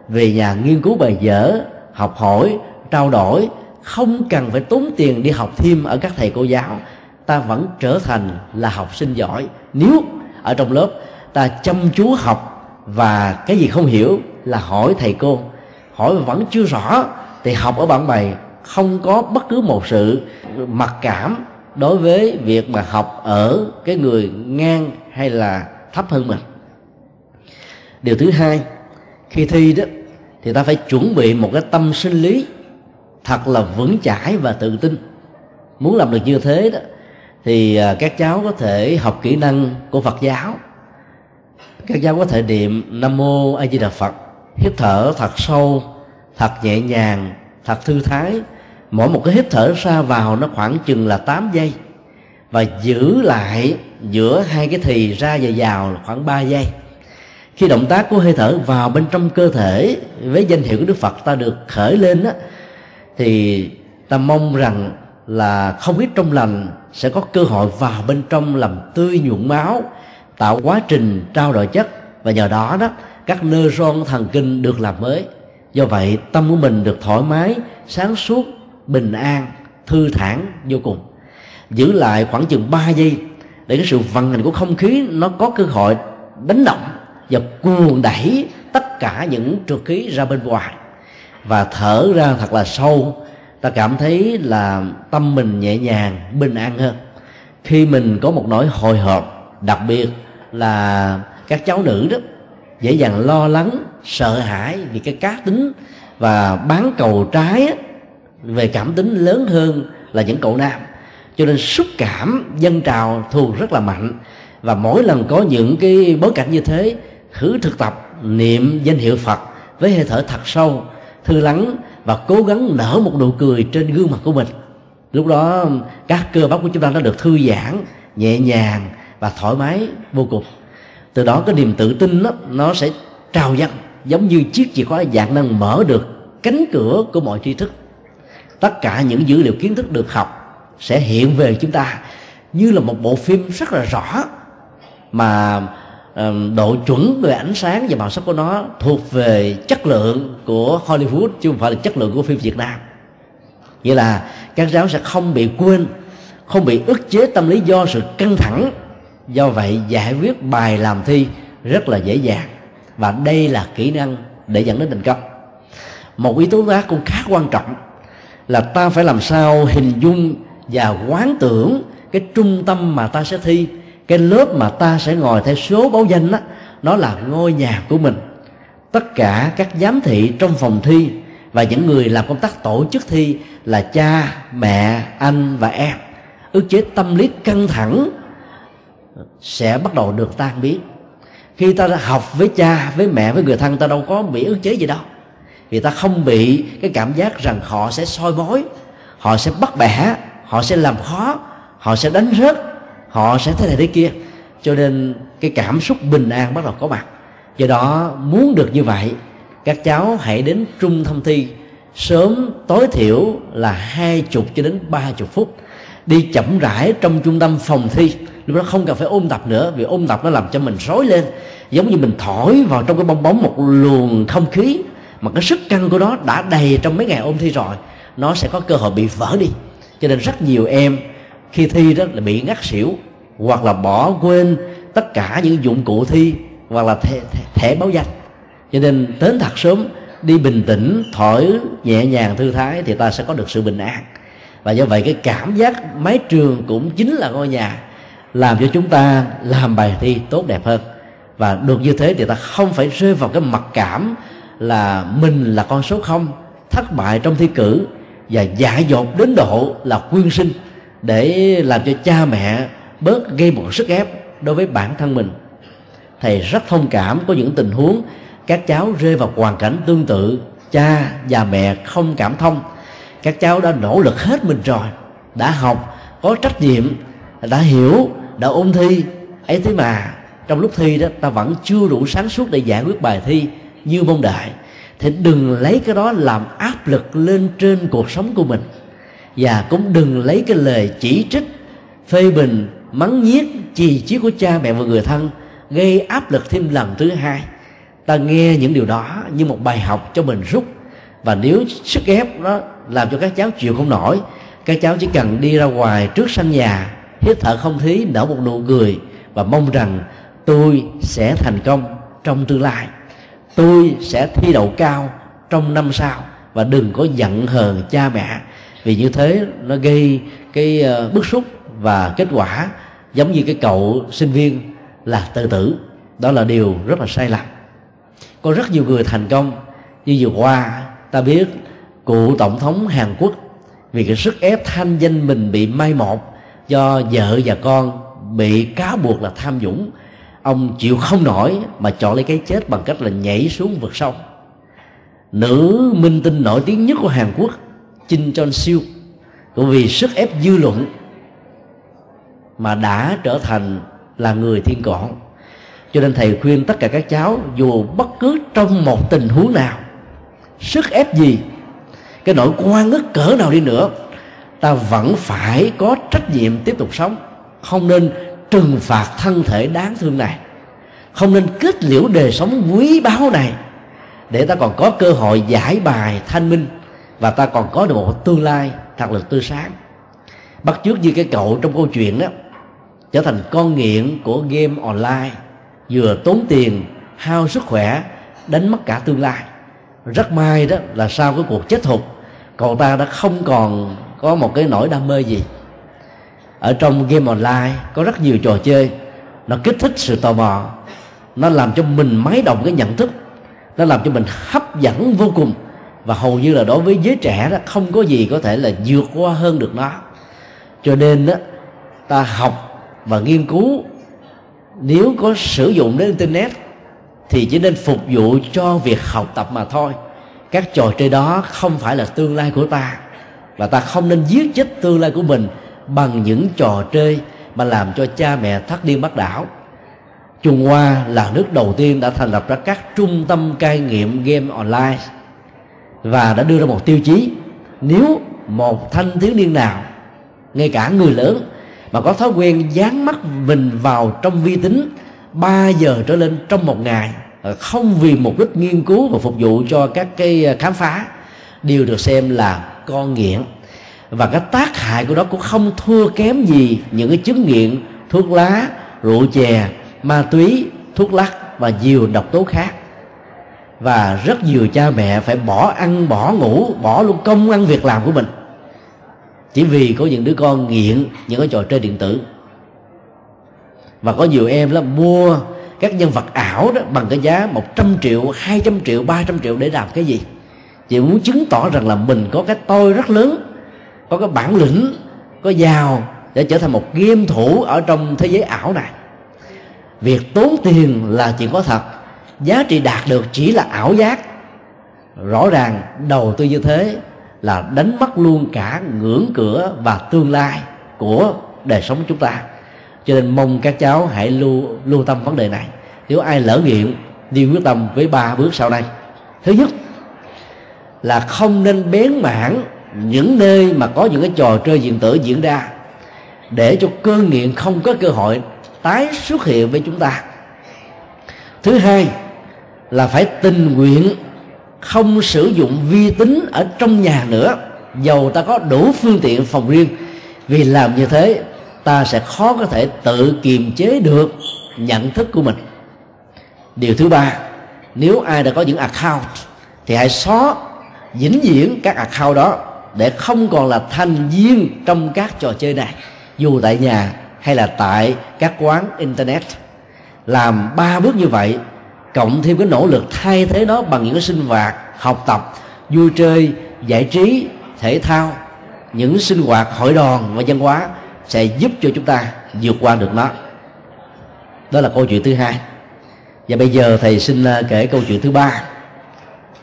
về nhà nghiên cứu bài vở học hỏi, trao đổi, không cần phải tốn tiền đi học thêm ở các thầy cô giáo. Ta vẫn trở thành là học sinh giỏi. Nếu ở trong lớp ta chăm chú học và cái gì không hiểu là hỏi thầy cô. Hỏi vẫn chưa rõ thì học ở bạn bè không có bất cứ một sự mặc cảm đối với việc mà học ở cái người ngang hay là thấp hơn mình. Điều thứ hai, khi thi đó thì ta phải chuẩn bị một cái tâm sinh lý thật là vững chãi và tự tin. Muốn làm được như thế đó, thì à, các cháu có thể học kỹ năng của phật giáo. Các cháu có thể niệm nam mô a di đà phật, hít thở thật sâu, thật nhẹ nhàng, thật thư thái. Mỗi một cái hít thở ra vào nó khoảng chừng là 8 giây. Và giữ lại giữa hai cái thì ra và vào khoảng 3 giây khi động tác của hơi thở vào bên trong cơ thể với danh hiệu của đức phật ta được khởi lên đó, thì ta mong rằng là không ít trong lành sẽ có cơ hội vào bên trong làm tươi nhuộm máu tạo quá trình trao đổi chất. Và nhờ đó đó các nơ ron thần kinh được làm mới. Do vậy tâm của mình được thoải mái sáng suốt bình an thư thản vô cùng. Giữ lại khoảng chừng 3 giây để cái sự vận hành của không khí nó có cơ hội đánh động và cuồng đẩy tất cả những trượt khí ra bên ngoài. Và thở ra thật là sâu, ta cảm thấy là tâm mình nhẹ nhàng, bình an hơn. Khi mình có một nỗi hồi hộp, đặc biệt là các cháu nữ đó, dễ dàng lo lắng, sợ hãi vì cái cá tính và bán cầu trái về cảm tính lớn hơn là những cậu nam. Cho nên xúc cảm, dân trào thường rất là mạnh. Và mỗi lần có những cái bối cảnh như thế thử thực tập niệm danh hiệu phật với hơi thở thật sâu thư lắng và cố gắng nở một nụ cười trên gương mặt của mình. Lúc đó các cơ bắp của chúng ta đã được thư giãn nhẹ nhàng và thoải mái vô cùng. Từ đó cái niềm tự tin đó, nó sẽ trào dâng giống như chiếc chìa khóa dạng năng mở được cánh cửa của mọi tri thức. Tất cả những dữ liệu kiến thức được học sẽ hiện về chúng ta như là một bộ phim rất là rõ mà độ chuẩn về ánh sáng và màu sắc của nó thuộc về chất lượng của Hollywood chứ không phải là chất lượng của phim Việt Nam. Nghĩa là các giáo sẽ không bị quên, không bị ức chế tâm lý do sự căng thẳng. Do vậy, giải quyết bài làm thi rất là dễ dàng. Và đây là kỹ năng để dẫn đến thành công. Một yếu tố khác cũng khá quan trọng là ta phải làm sao hình dung và quán tưởng cái trung tâm mà ta sẽ thi cái lớp mà ta sẽ ngồi theo số báo danh đó nó là ngôi nhà của mình. Tất cả các giám thị trong phòng thi và những người làm công tác tổ chức thi là cha, mẹ, anh và em. Ức chế tâm lý căng thẳng sẽ bắt đầu được tan biến. Khi ta học với cha, với mẹ, với người thân, ta đâu có bị ức chế gì đâu. Vì ta không bị cái cảm giác rằng họ sẽ soi mối họ sẽ bắt bẻ, họ sẽ làm khó, họ sẽ đánh rớt họ sẽ thế này thế kia. Cho nên cái cảm xúc bình an bắt đầu có mặt. Do đó, muốn được như vậy, các cháu hãy đến trung tâm thi. Sớm tối thiểu là hai chục cho đến ba chục phút. Đi chậm rãi trong trung tâm phòng thi. Lúc đó không cần phải ôn tập nữa, vì ôn tập nó làm cho mình rối lên. Giống như mình thổi vào trong cái bong bóng một luồng không khí, mà cái sức căng của nó đã đầy trong mấy ngày ôn thi rồi, nó sẽ có cơ hội bị vỡ đi. Cho nên rất nhiều em khi thi đó là bị ngắt xỉu hoặc là bỏ quên tất cả những dụng cụ thi hoặc là thẻ, thẻ, thẻ báo danh. Cho nên đến thật sớm đi bình tĩnh thổi nhẹ nhàng thư thái thì ta sẽ có được sự bình an. Và do vậy cái cảm giác mái trường cũng chính là ngôi nhà làm cho chúng ta làm bài thi tốt đẹp hơn. Và được như thế thì ta không phải rơi vào cái mặc cảm là mình là con số không thất bại trong thi cử và dại dột đến độ là quyên sinh để làm cho cha mẹ bớt gây một sức ép đối với bản thân mình. Thầy rất thông cảm có những tình huống các cháu rơi vào hoàn cảnh tương tự, cha và mẹ không cảm thông. Các cháu đã nỗ lực hết mình rồi, đã học, có trách nhiệm, đã hiểu, đã ôn thi, ấy thế mà trong lúc thi đó ta vẫn chưa đủ sáng suốt để giải quyết bài thi như mong đợi. Thì đừng lấy cái đó làm áp lực lên trên cuộc sống của mình. Và cũng đừng lấy cái lời chỉ trích phê bình mắng nhiếc chì chiết của cha mẹ và người thân, gây áp lực thêm lần thứ hai. Ta nghe những điều đó như một bài học cho mình rút. Và nếu sức ép nó làm cho các cháu chịu không nổi, các cháu chỉ cần đi ra ngoài trước sân nhà, hít thở không khí, nở một nụ cười và mong rằng tôi sẽ thành công trong tương lai. Tôi sẽ thi đậu cao trong năm sau và đừng có giận hờn cha mẹ. Vì như thế nó gây cái ờ, bức xúc và kết quả giống như cái cậu sinh viên là tự tử. Đó là điều rất là sai lầm. Có rất nhiều người thành công. Như vừa qua, ta biết cụ tổng thống hàn quốc vì cái sức ép thanh danh mình bị mai một do vợ và con bị cáo buộc là tham nhũng. Ông chịu không nổi mà chọn lấy cái chết bằng cách là nhảy xuống vực sâu. Nữ minh tinh nổi tiếng nhất của hàn quốc, Jin Chon Siêu cũng vì sức ép dư luận mà đã trở thành là người thiên cổ cho nên thầy khuyên tất cả các cháu, dù bất cứ trong một tình huống nào, sức ép gì, cái nỗi quan ức cỡ nào đi nữa, ta vẫn phải có trách nhiệm tiếp tục sống. Không nên trừng phạt thân thể đáng thương này. Không nên kết liễu đời sống quý báu này. Để ta còn có cơ hội giải bài thanh minh và ta còn có được một tương lai thật là tươi sáng. Bắt chước như cái cậu trong câu chuyện đó trở thành con nghiện của game online, vừa tốn tiền, hao sức khỏe, đánh mất cả tương lai. Rất may đó là sau cái cuộc chết thục cậu ta đã không còn có một cái nỗi đam mê gì. Ở trong game online có rất nhiều trò chơi, nó kích thích sự tò mò, nó làm cho mình máy động cái nhận thức, nó làm cho mình hấp dẫn vô cùng, và hầu như là đối với giới trẻ đó, không có gì có thể là vượt qua hơn được nó. Cho nên đó, ta học và nghiên cứu, nếu có sử dụng đến internet thì chỉ nên phục vụ cho việc học tập mà thôi. Các trò chơi đó không phải là tương lai của ta, và ta không nên giết chết tương lai của mình bằng những trò chơi mà làm cho cha mẹ thất điên bắt đảo. Trung Hoa là nước đầu tiên đã thành lập ra các trung tâm cai nghiện game online và đã đưa ra một tiêu chí. Nếu một thanh thiếu niên nào, ngay cả người lớn mà có thói quen dán mắt mình vào trong vi tính 3 giờ trở lên trong một ngày. Ờ, không vì mục đích nghiên cứu và phục vụ cho các cái ờ, khám phá. Đều được xem là con nghiện. Và cái tác hại của nó cũng không thua kém gì những cái chứng nghiện thuốc lá, rượu chè, ma túy, thuốc lắc và nhiều độc tố khác. Và rất nhiều cha mẹ phải bỏ ăn, bỏ ngủ, bỏ luôn công ăn việc làm của mình chỉ vì có những đứa con nghiện những cái trò chơi điện tử. Và có nhiều em là mua các nhân vật ảo đó bằng cái giá 100 triệu 200 triệu 300 triệu để làm cái gì? Chị muốn chứng tỏ rằng là mình có cái tôi rất lớn, có cái bản lĩnh, có giàu để trở thành một game thủ ở trong thế giới ảo này. Việc tốn tiền là chuyện có thật, giá trị đạt được chỉ là ảo giác. Rõ ràng đầu tư như thế là đánh mất luôn cả ngưỡng cửa và tương lai của đời sống chúng ta. Cho nên mong các cháu hãy lưu lưu tâm vấn đề này. Nếu ai lỡ nghiện, đi quyết tâm với ba bước sau đây. Thứ nhất là không nên bén mảng những nơi mà có những cái trò chơi điện tử diễn ra để cho cơn nghiện không có cơ hội tái xuất hiện với chúng ta. Thứ hai là phải tình nguyện không sử dụng vi tính ở trong nhà nữa. Dầu ta có đủ phương tiện phòng riêng, vì làm như thế, ta sẽ khó có thể tự kiềm chế được nhận thức của mình. Điều thứ ba, nếu ai đã có những account, thì hãy xóa, vĩnh viễn các account đó để không còn là thành viên trong các trò chơi này, dù tại nhà hay là tại các quán internet. Làm ba bước như vậy cộng thêm cái nỗ lực thay thế nó bằng những cái sinh hoạt, học tập, vui chơi, giải trí, thể thao. Những sinh hoạt hội đoàn và văn hóa sẽ giúp cho chúng ta vượt qua được nó. Đó là câu chuyện thứ hai. Và bây giờ thầy xin à, kể câu chuyện thứ ba.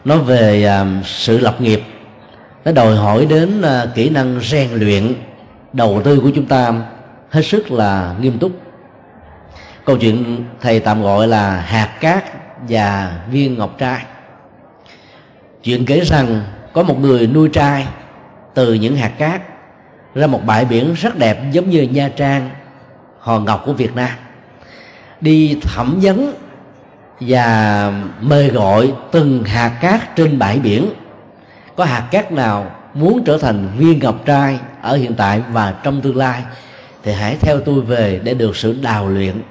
Nó về à, sự lập nghiệp. Nó đòi hỏi đến à, kỹ năng rèn luyện đầu tư của chúng ta hết sức là nghiêm túc câu chuyện thầy tạm gọi là hạt cát và viên ngọc trai. Chuyện kể rằng có một người nuôi trai, từ những hạt cát, ra một bãi biển rất đẹp giống như nha trang hòn ngọc của việt nam. Đi thẩm vấn và mời gọi từng hạt cát trên bãi biển. Có hạt cát nào muốn trở thành viên ngọc trai ở hiện tại và trong tương lai thì hãy theo tôi về để được sự đào luyện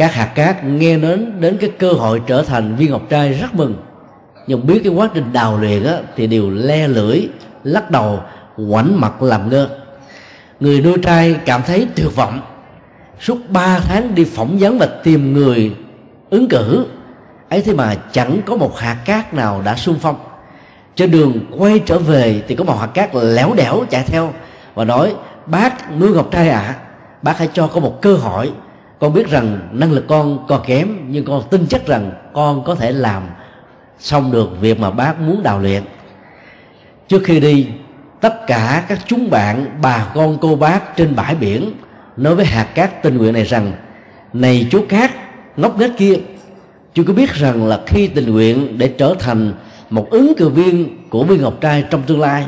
các hạt cát nghe đến đến cái cơ hội trở thành viên ngọc trai rất mừng. Nhưng biết cái quá trình đào luyện á, thì đều le lưỡi lắc đầu ngoảnh mặt làm ngơ. Người nuôi trai cảm thấy tuyệt vọng. Suốt 3 tháng đi phỏng vấn và tìm người ứng cử ấy thế mà chẳng có một hạt cát nào đã sung phong. Trên đường quay trở về thì có một hạt cát lẻo đẻo chạy theo và nói bác nuôi ngọc trai ạ à, bác hãy cho có một cơ hội con biết rằng năng lực con còn kém, nhưng con tin chắc rằng con có thể làm xong được việc mà bác muốn đào luyện. Trước khi đi, tất cả các chúng bạn, bà con, cô bác trên bãi biển nói với hạt cát tình nguyện này rằng, này chú cát ngóc nghếch kia, chú có biết rằng là khi tình nguyện để trở thành một ứng cử viên của viên ngọc trai trong tương lai,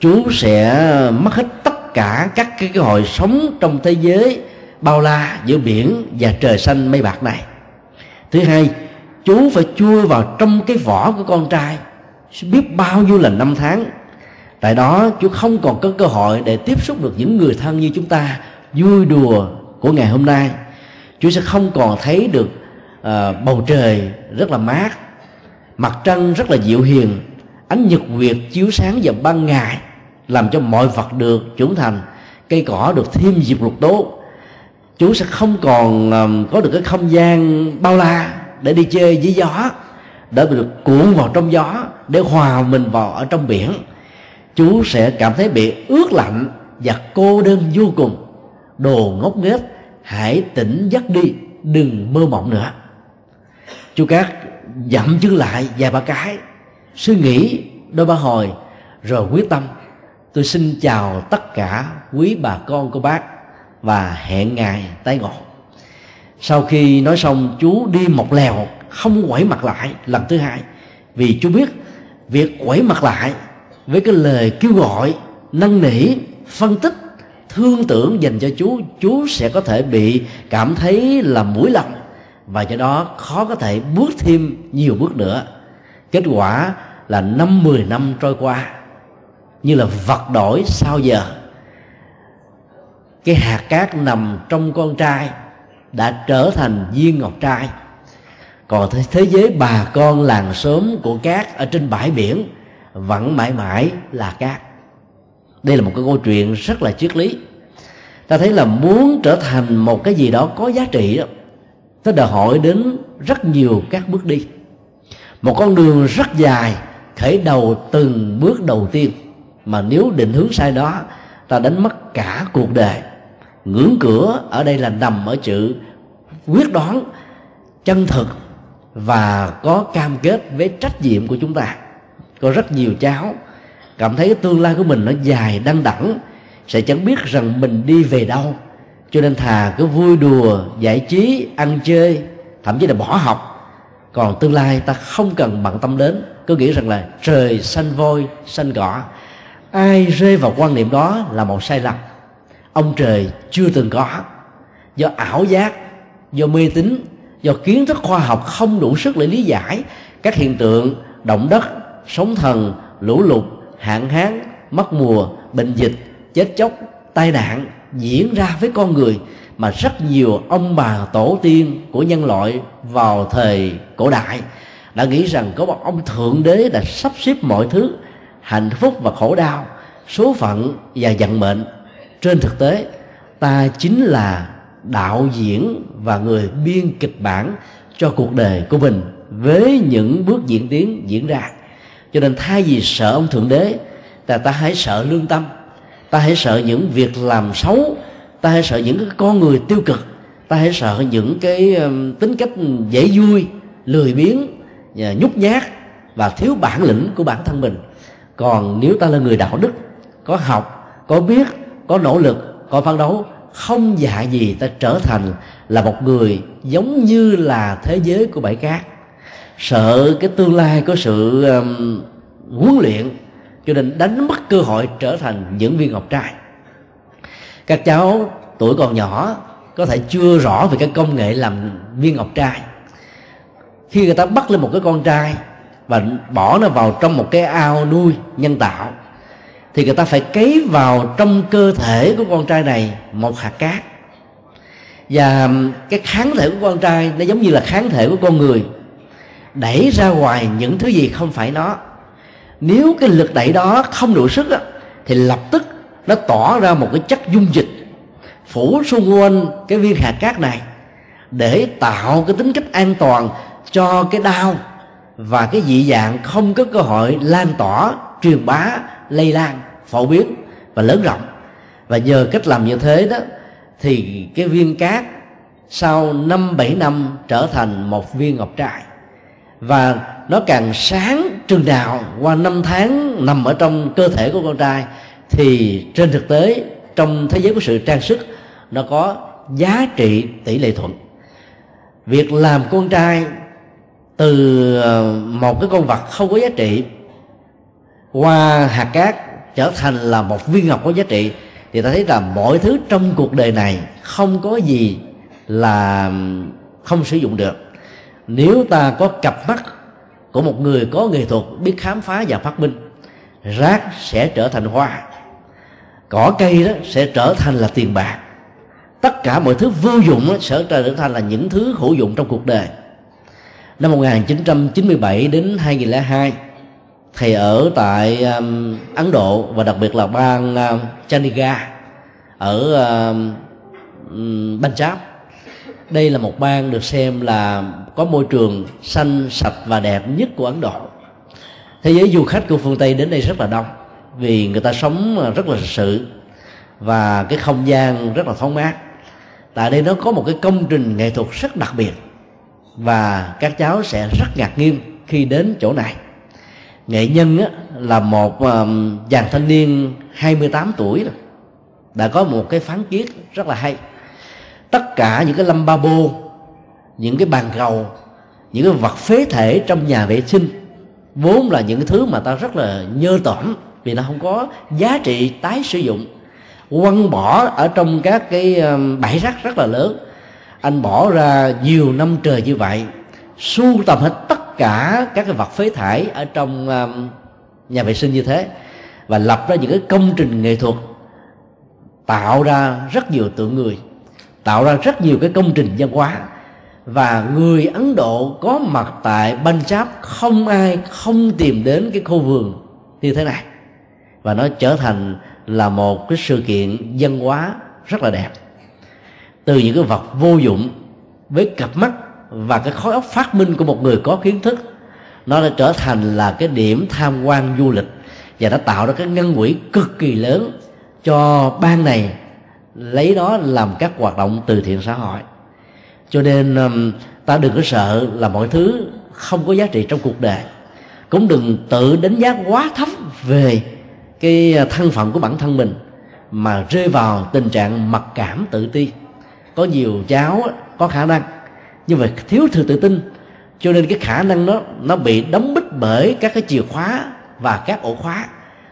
chú sẽ mất hết tất cả các cái cơ hội sống trong thế giới bao la giữa biển và trời xanh mây bạc này. Thứ hai chú phải chui vào trong cái vỏ của con trai. Biết bao nhiêu là năm tháng. Tại đó chú không còn có cơ hội để tiếp xúc được những người thân như chúng ta vui đùa của ngày hôm nay. Chú sẽ không còn thấy được uh, bầu trời rất là mát mặt trăng rất là dịu hiền ánh nhật nguyệt chiếu sáng vào ban ngày làm cho mọi vật được trưởng thành cây cỏ được thêm diệp lục tố chú sẽ không còn um, có được cái không gian bao la để đi chơi với gió để được cuộn vào trong gió để hòa mình vào ở trong biển. Chú sẽ cảm thấy bị ướt lạnh và cô đơn vô cùng. Đồ ngốc nghếch hãy tỉnh giấc đi đừng mơ mộng nữa. Chú cát dậm chân lại vài ba cái suy nghĩ đôi ba hồi rồi quyết tâm tôi xin chào tất cả quý bà con cô bác và hẹn ngày tái ngộ. Sau khi nói xong, chú đi một lèo, không quẩy mặt lại lần thứ hai. Vì chú biết việc quẩy mặt lại với cái lời kêu gọi, năn nỉ, phân tích, thương tưởng dành cho chú chú sẽ có thể bị cảm thấy là mũi lòng và do đó khó có thể bước thêm nhiều bước nữa. Kết quả là năm mười năm trôi qua, như là vật đổi sau giờ cái hạt cát nằm trong con trai đã trở thành viên ngọc trai. Còn thế, thế giới bà con làng xóm của cát ở trên bãi biển vẫn mãi mãi là cát. Đây là một cái câu chuyện rất là triết lý. Ta thấy là muốn trở thành một cái gì đó có giá trị đó nó đòi hỏi đến rất nhiều các bước đi. Một con đường rất dài khởi đầu từng bước đầu tiên. Mà nếu định hướng sai đó ta đánh mất cả cuộc đời ngưỡng cửa ở đây là nằm ở chữ quyết đoán, chân thực và có cam kết với trách nhiệm của chúng ta. Có rất nhiều cháu cảm thấy tương lai của mình nó dài đăng đẳng, sẽ chẳng biết rằng mình đi về đâu. Cho nên thà cứ vui đùa, giải trí, ăn chơi, thậm chí là bỏ học. Còn tương lai ta không cần bận tâm đến, cứ nghĩ rằng là trời xanh vôi, xanh cỏ. Ai rơi vào quan niệm đó là một sai lầm ông trời chưa từng có. Do ảo giác, do mê tín, do kiến thức khoa học không đủ sức để lý giải các hiện tượng động đất, sóng thần, lũ lụt, hạn hán, mất mùa, bệnh dịch, chết chóc, tai nạn diễn ra với con người mà rất nhiều ông bà tổ tiên của nhân loại vào thời cổ đại đã nghĩ rằng có một ông thượng đế đã sắp xếp mọi thứ hạnh phúc và khổ đau, số phận và vận mệnh trên thực tế, ta chính là đạo diễn và người biên kịch bản cho cuộc đời của mình với những bước diễn tiến diễn ra. Cho nên thay vì sợ ông thượng đế, ta ta hãy sợ lương tâm. Ta hãy sợ những việc làm xấu. Ta hãy sợ những cái con người tiêu cực. Ta hãy sợ những cái tính cách dễ vui, lười biếng nhút nhát và thiếu bản lĩnh của bản thân mình. Còn nếu ta là người đạo đức, có học, có biết có nỗ lực có phấn đấu không dạ gì ta trở thành là một người giống như là thế giới của bãi cát. Sợ cái tương lai có sự um, huấn luyện cho nên đánh mất cơ hội trở thành những viên ngọc trai. Các cháu tuổi còn nhỏ có thể chưa rõ về cái công nghệ làm viên ngọc trai. Khi người ta bắt lên một cái con trai và bỏ nó vào trong một cái ao nuôi nhân tạo thì người ta phải cấy vào trong cơ thể của con trai này một hạt cát. Và cái kháng thể của con trai nó giống như là kháng thể của con người. Đẩy ra ngoài những thứ gì không phải nó. Nếu cái lực đẩy đó không đủ sức đó, thì lập tức nó tỏ ra một cái chất dung dịch phủ xung quanh cái viên hạt cát này để tạo cái tính cách an toàn cho cái đau và cái dị dạng không có cơ hội lan tỏa truyền bá lây lan, phổ biến và lớn rộng. Và nhờ cách làm như thế đó, thì cái viên cát sau năm, bảy năm trở thành một viên ngọc trai. Và nó càng sáng chừng nào qua năm tháng nằm ở trong cơ thể của con trai, thì trên thực tế, trong thế giới của sự trang sức, nó có giá trị tỷ lệ thuận. Việc làm con trai từ ờ, một cái con vật không có giá trị qua hạt cát trở thành là một viên ngọc có giá trị. Thì ta thấy là mọi thứ trong cuộc đời này không có gì là không sử dụng được. Nếu ta có cặp mắt của một người có nghệ thuật biết khám phá và phát minh, rác sẽ trở thành hoa, cỏ cây đó sẽ trở thành là tiền bạc. Tất cả mọi thứ vô dụng đó sẽ trở thành là những thứ hữu dụng trong cuộc đời. Năm 1997 đến 2002 thầy ở tại um, Ấn Độ và đặc biệt là bang um, Chandigarh ở um, Punjab. Đây là một bang được xem là có môi trường xanh sạch và đẹp nhất của ấn độ. Thế giới du khách của phương tây đến đây rất là đông vì người ta sống rất là lịch sự và cái không gian rất là thoáng mát. Tại đây nó có một cái công trình nghệ thuật rất đặc biệt và các cháu sẽ rất ngạc nhiên khi đến chỗ này nghệ nhân á, là một um, chàng thanh niên 28 tuổi rồi. Đã có một cái phán kiết rất là hay. Tất cả những cái lâm ba bô những cái bàn cầu những cái vật phế thể trong nhà vệ sinh vốn là những thứ mà ta rất là nhơ tỏm vì nó không có giá trị tái sử dụng quăng bỏ ở trong các cái ờ, bãi rác rất là lớn. Anh bỏ ra nhiều năm trời như vậy sưu tầm hết tất cả các cái vật phế thải ở trong um, nhà vệ sinh như thế và lập ra những cái công trình nghệ thuật, tạo ra rất nhiều tượng người, tạo ra rất nhiều cái công trình văn hóa. Và người ấn độ có mặt tại punjab không ai không tìm đến cái khu vườn như thế này. Và nó trở thành là một cái sự kiện văn hóa rất là đẹp. Từ những cái vật vô dụng với cặp mắt và cái khối óc phát minh của một người có kiến thức, nó đã trở thành là cái điểm tham quan du lịch và đã tạo ra cái ngân quỹ cực kỳ lớn cho ban này, lấy đó làm các hoạt động từ thiện xã hội. Cho nên um, ta đừng có sợ là mọi thứ không có giá trị trong cuộc đời. Cũng đừng tự đánh giá quá thấp về cái uh, thân phận của bản thân mình mà rơi vào tình trạng mặc cảm tự ti. Có nhiều cháu có khả năng nhưng mà thiếu sự tự tin. Cho nên cái khả năng đó, nó bị đóng bít bởi các cái chìa khóa và các ổ khóa.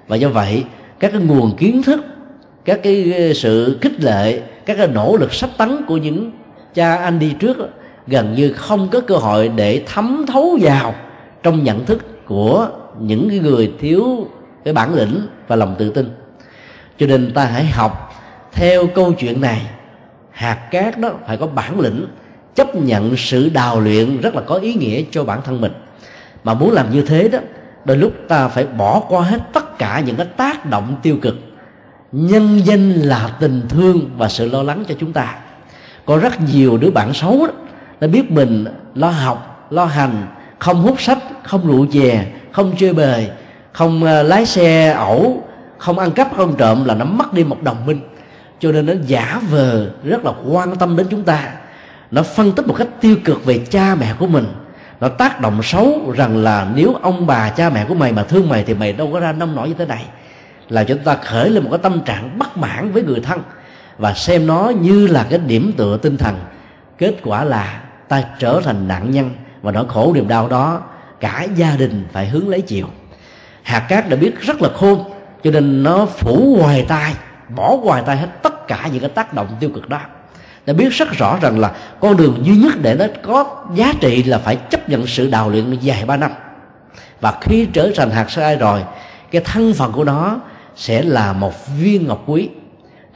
Và do vậy, các cái nguồn kiến thức, các cái ờ, sự khích lệ, các cái nỗ lực sắp tấn của những cha anh đi trước gần như không có cơ hội để thấm thấu vào trong nhận thức của những người thiếu cái bản lĩnh và lòng tự tin. Cho nên ta hãy học theo câu chuyện này. Hạt cát đó phải có bản lĩnh chấp nhận sự đào luyện rất là có ý nghĩa cho bản thân mình. Mà muốn làm như thế đó, đôi lúc ta phải bỏ qua hết tất cả những cái tác động tiêu cực. Nhân danh là tình thương và sự lo lắng cho chúng ta. Có rất nhiều đứa bạn xấu đó nó biết mình lo học, lo hành, không hút sách, không rượu chè, không chơi bời, không ờ, lái xe ẩu, không ăn cắp không trộm là nó mất đi một đồng minh. Cho nên nó giả vờ, rất là quan tâm đến chúng ta nó phân tích một cách tiêu cực về cha mẹ của mình. Nó tác động xấu rằng là nếu ông bà cha mẹ của mày mà thương mày thì mày đâu có ra nông nổi như thế này. Là chúng ta khởi lên một cái tâm trạng bất mãn với người thân và xem nó như là cái điểm tựa tinh thần. Kết quả là ta trở thành nạn nhân và nỗi khổ niềm đau đó cả gia đình phải hướng lấy chịu hạt cát đã biết rất là khôn, cho nên nó phủ hoài tai, bỏ hoài tai hết tất cả những cái tác động tiêu cực đó đã biết rất rõ rằng là con đường duy nhất để nó có giá trị là phải chấp nhận sự đào luyện dài ba năm. Và khi trở thành hạt sai rồi, cái thân phận của nó sẽ là một viên ngọc quý.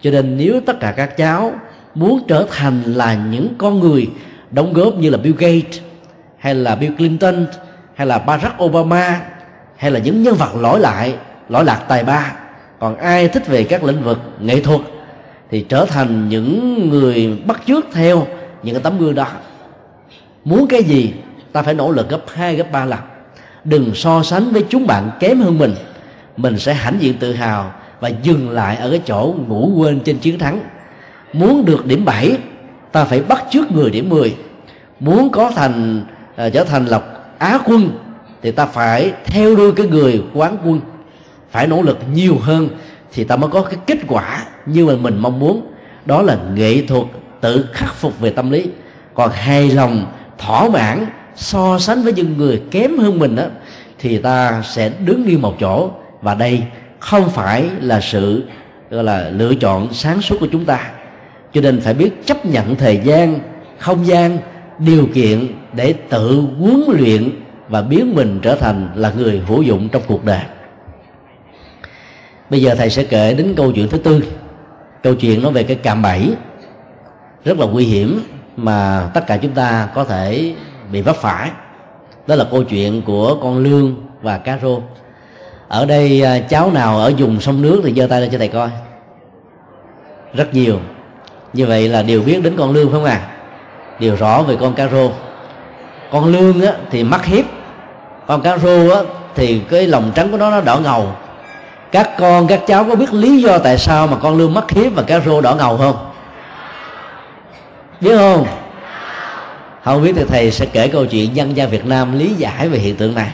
Cho nên nếu tất cả các cháu muốn trở thành là những con người đóng góp như là Bill Gates, hay là Bill Clinton, hay là Barack Obama, hay là những nhân vật lỗi lại, lỗi lạc tài ba, còn ai thích về các lĩnh vực nghệ thuật thì trở thành những người bắt chước theo những cái tấm gương đó. Muốn cái gì ta phải nỗ lực gấp hai gấp ba lần. Đừng so sánh với chúng bạn kém hơn mình. Mình sẽ hãnh diện tự hào và dừng lại ở cái chỗ ngủ quên trên chiến thắng. Muốn được điểm 7 ta phải bắt trước người điểm 10 muốn có thành uh, trở thành là á quân thì ta phải theo đuôi cái người quán quân. Phải nỗ lực nhiều hơn thì ta mới có cái kết quả như mà mình mong muốn. Đó là nghệ thuật tự khắc phục về tâm lý. Còn hài lòng, thỏa mãn, so sánh với những người kém hơn mình đó thì ta sẽ đứng yên một chỗ. Và đây không phải là sự, gọi là, lựa chọn sáng suốt của chúng ta. Cho nên phải biết chấp nhận thời gian, không gian, điều kiện để tự huấn luyện và biến mình trở thành là người hữu dụng trong cuộc đời bây giờ thầy sẽ kể đến câu chuyện thứ tư. Câu chuyện nói về cái cạm bẫy. Rất là nguy hiểm mà tất cả chúng ta có thể bị vấp phải. Đó là câu chuyện của con lương và cá rô. Ở đây à, cháu nào ở vùng sông nước thì giơ tay lên cho thầy coi. Rất nhiều. Như vậy là đều biết đến con lương phải không à đều rõ về con cá rô. Con lương á, thì mắt hiếp. Con cá rô á, thì cái lòng trắng của nó nó đỏ ngầu các con, các cháu có biết lý do tại sao mà con lương mắt hiếp và cá rô đỏ ngầu không? Biết không? Không biết thì thầy sẽ kể câu chuyện dân gian việt nam lý giải về hiện tượng này.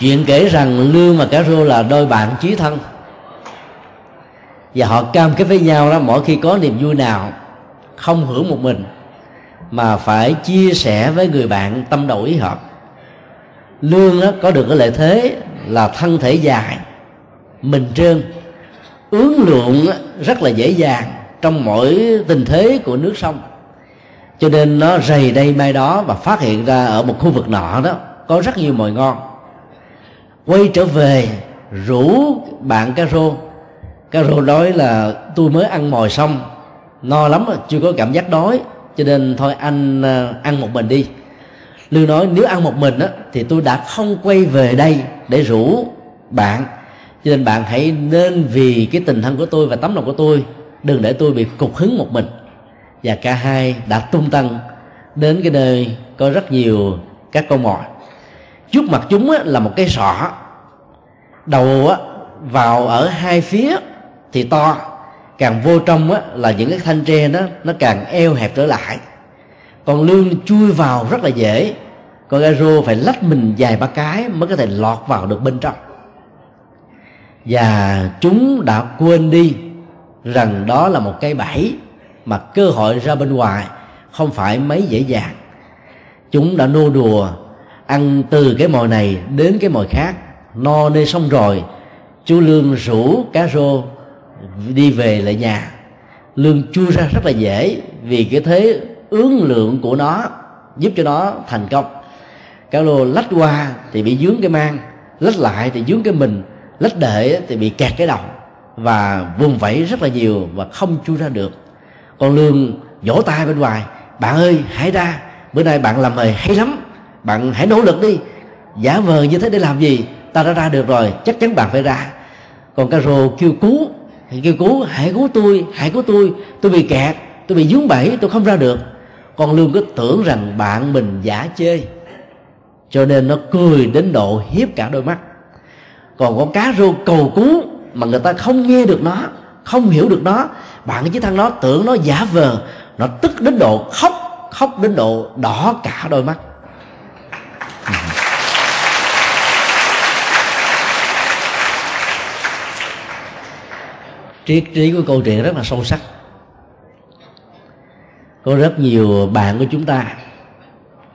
Chuyện kể rằng lương và cá rô là đôi bạn chí thân. Và họ cam kết với nhau đó, mỗi khi có niềm vui nào, không hưởng một mình mà phải chia sẻ với người bạn tâm đầu ý hợp. Lương đó có được cái lợi thế là thân thể dài, mình trơn ướng lượng rất là dễ dàng trong mỗi tình thế của nước sông. Cho nên nó rầy đây mai đó và phát hiện ra ở một khu vực nọ đó, có rất nhiều mồi ngon. Quay trở về, rủ bạn cá rô cá rô nói là, tôi mới ăn mồi xong, no lắm, chưa có cảm giác đói cho nên thôi anh ờ, ăn một mình đi. Lưu nói nếu ăn một mình á, thì tôi đã không quay về đây để rủ bạn. Cho nên bạn hãy nên vì cái tình thân của tôi và tấm lòng của tôi đừng để tôi bị cục hứng một mình. Và cả hai đã tung tăng đến cái nơi có rất nhiều các con mồi. Trước mặt chúng á, là một cái sọ. Đầu á, vào ở hai phía thì to càng vô trong á, là những cái thanh tre đó nó càng eo hẹp trở lại. Còn lương chui vào rất là dễ. Còn rô phải lách mình dài ba cái mới có thể lọt vào được bên trong. Và chúng đã quên đi rằng đó là một cây bẫy mà cơ hội ra bên ngoài không phải mấy dễ dàng. Chúng đã nô đùa ăn từ cái mồi này đến cái mồi khác no nê xong rồi chú lương rủ cá rô đi về lại nhà. Lương chui ra rất là dễ vì cái thế ướng lượng của nó giúp cho nó thành công. Cá lô lách qua thì bị dướng cái mang, lách lại thì dướng cái mình, lách đệ thì bị kẹt cái đầu và vùng vẫy rất là nhiều và không chui ra được. Còn lương vỗ tay bên ngoài, bạn ơi, hãy ra, bữa nay bạn làm mời hay lắm, bạn hãy nỗ lực đi. Giả vờ như thế để làm gì, ta đã ra được rồi, chắc chắn bạn phải ra. Còn cá rô kêu cứu kêu, cứu, hãy cứu tôi, hãy cứu tôi. Tôi bị kẹt, tôi bị dướng bẫy, tôi không ra được. Con lương cứ tưởng rằng bạn mình giả chê, cho nên nó cười đến độ hiếp cả đôi mắt. Còn con cá rô cầu cứu mà người ta không nghe được nó, không hiểu được nó, bạn cái chiếc thân nó tưởng nó giả vờ, nó tức đến độ khóc khóc đến độ đỏ cả đôi mắt. Triết trí của câu chuyện rất là sâu sắc. Có rất nhiều bạn của chúng ta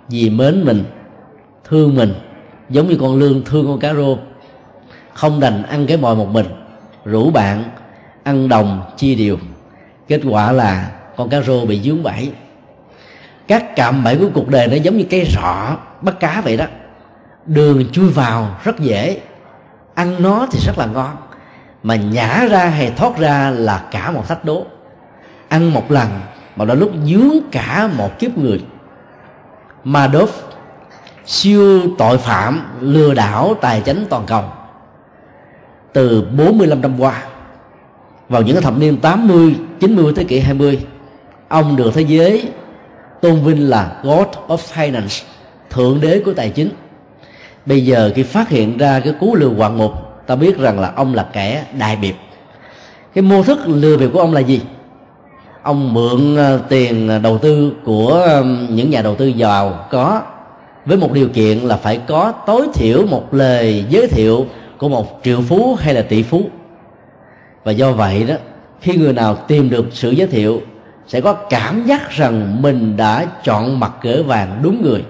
vì mến mình, thương mình, giống như con lương thương con cá rô, không đành ăn cái mồi một mình, rủ bạn ăn đồng, chia điều kết quả là con cá rô bị dướng bẫy. Các cạm bẫy của cuộc đời nó giống như cây rọ, bắt cá vậy đó. Đường chui vào rất dễ, ăn nó thì rất là ngon mà nhả ra hay thoát ra là cả một thách đố. Ăn một lần mà đã lúc dướng cả một kiếp người. Madoff siêu tội phạm lừa đảo tài chính toàn cầu. Từ 45 năm qua vào những thập niên 80, 90 thế kỷ 20 ông được thế giới tôn vinh là God of Finance thượng đế của tài chính. Bây giờ khi phát hiện ra cái cú lừa ngoạn mục ta biết rằng là ông là kẻ đại biệt. Cái mô thức lừa bịp của ông là gì? Ông mượn ờ, tiền đầu tư của ờ, những nhà đầu tư giàu có với một điều kiện là phải có tối thiểu một lời giới thiệu của một triệu phú hay là tỷ phú. Và do vậy đó, khi người nào tìm được sự giới thiệu sẽ có cảm giác rằng mình đã chọn mặt cỡ vàng đúng người.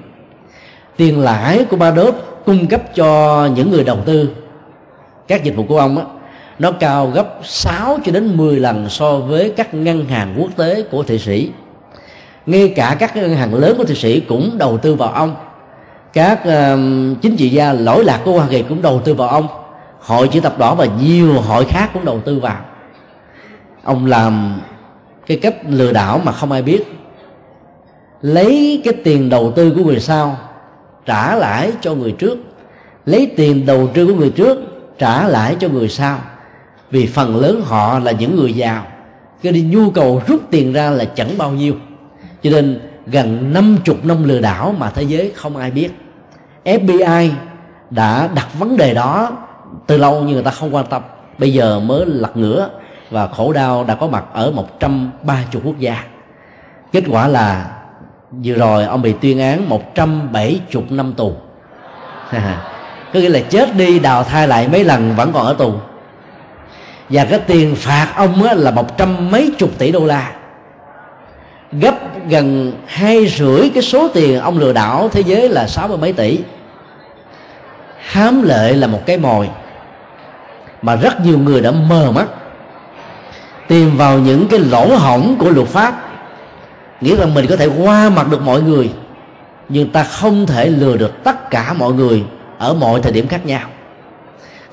Tiền lãi của ba đốt cung cấp cho những người đầu tư các dịch vụ của ông á nó cao gấp 6 cho đến 10 lần so với các ngân hàng quốc tế của Thụy Sĩ. Ngay cả các ngân hàng lớn của Thụy Sĩ cũng đầu tư vào ông. Các uh, chính trị gia lỗi lạc của Hoa Kỳ cũng đầu tư vào ông. Hội chữ thập đỏ và nhiều hội khác cũng đầu tư vào. Ông làm cái cách lừa đảo mà không ai biết. Lấy cái tiền đầu tư của người sau trả lãi cho người trước. Lấy tiền đầu tư của người trước trả lãi cho người sau. Vì phần lớn họ là những người giàu, cho nên nhu cầu rút tiền ra là chẳng bao nhiêu. Cho nên gần 50 năm lừa đảo mà thế giới không ai biết. FBI đã đặt vấn đề đó từ lâu nhưng người ta không quan tâm. Bây giờ mới lật ngửa và khổ đau đã có mặt ở 130 quốc gia. Kết quả là vừa rồi ông bị tuyên án 170 năm tù. có nghĩa là chết đi đào thai lại mấy lần vẫn còn ở tù. Và cái tiền phạt ông á, là một trăm mấy chục tỷ đô la. Gấp gần hai rưỡi cái số tiền ông lừa đảo thế giới là sáu mươi mấy tỷ. Hám lợi là một cái mồi mà rất nhiều người đã mờ mắt. Tìm vào những cái lỗ hổng của luật pháp. Nghĩa là mình có thể qua mặt được mọi người nhưng ta không thể lừa được tất cả mọi người ở mọi thời điểm khác nhau.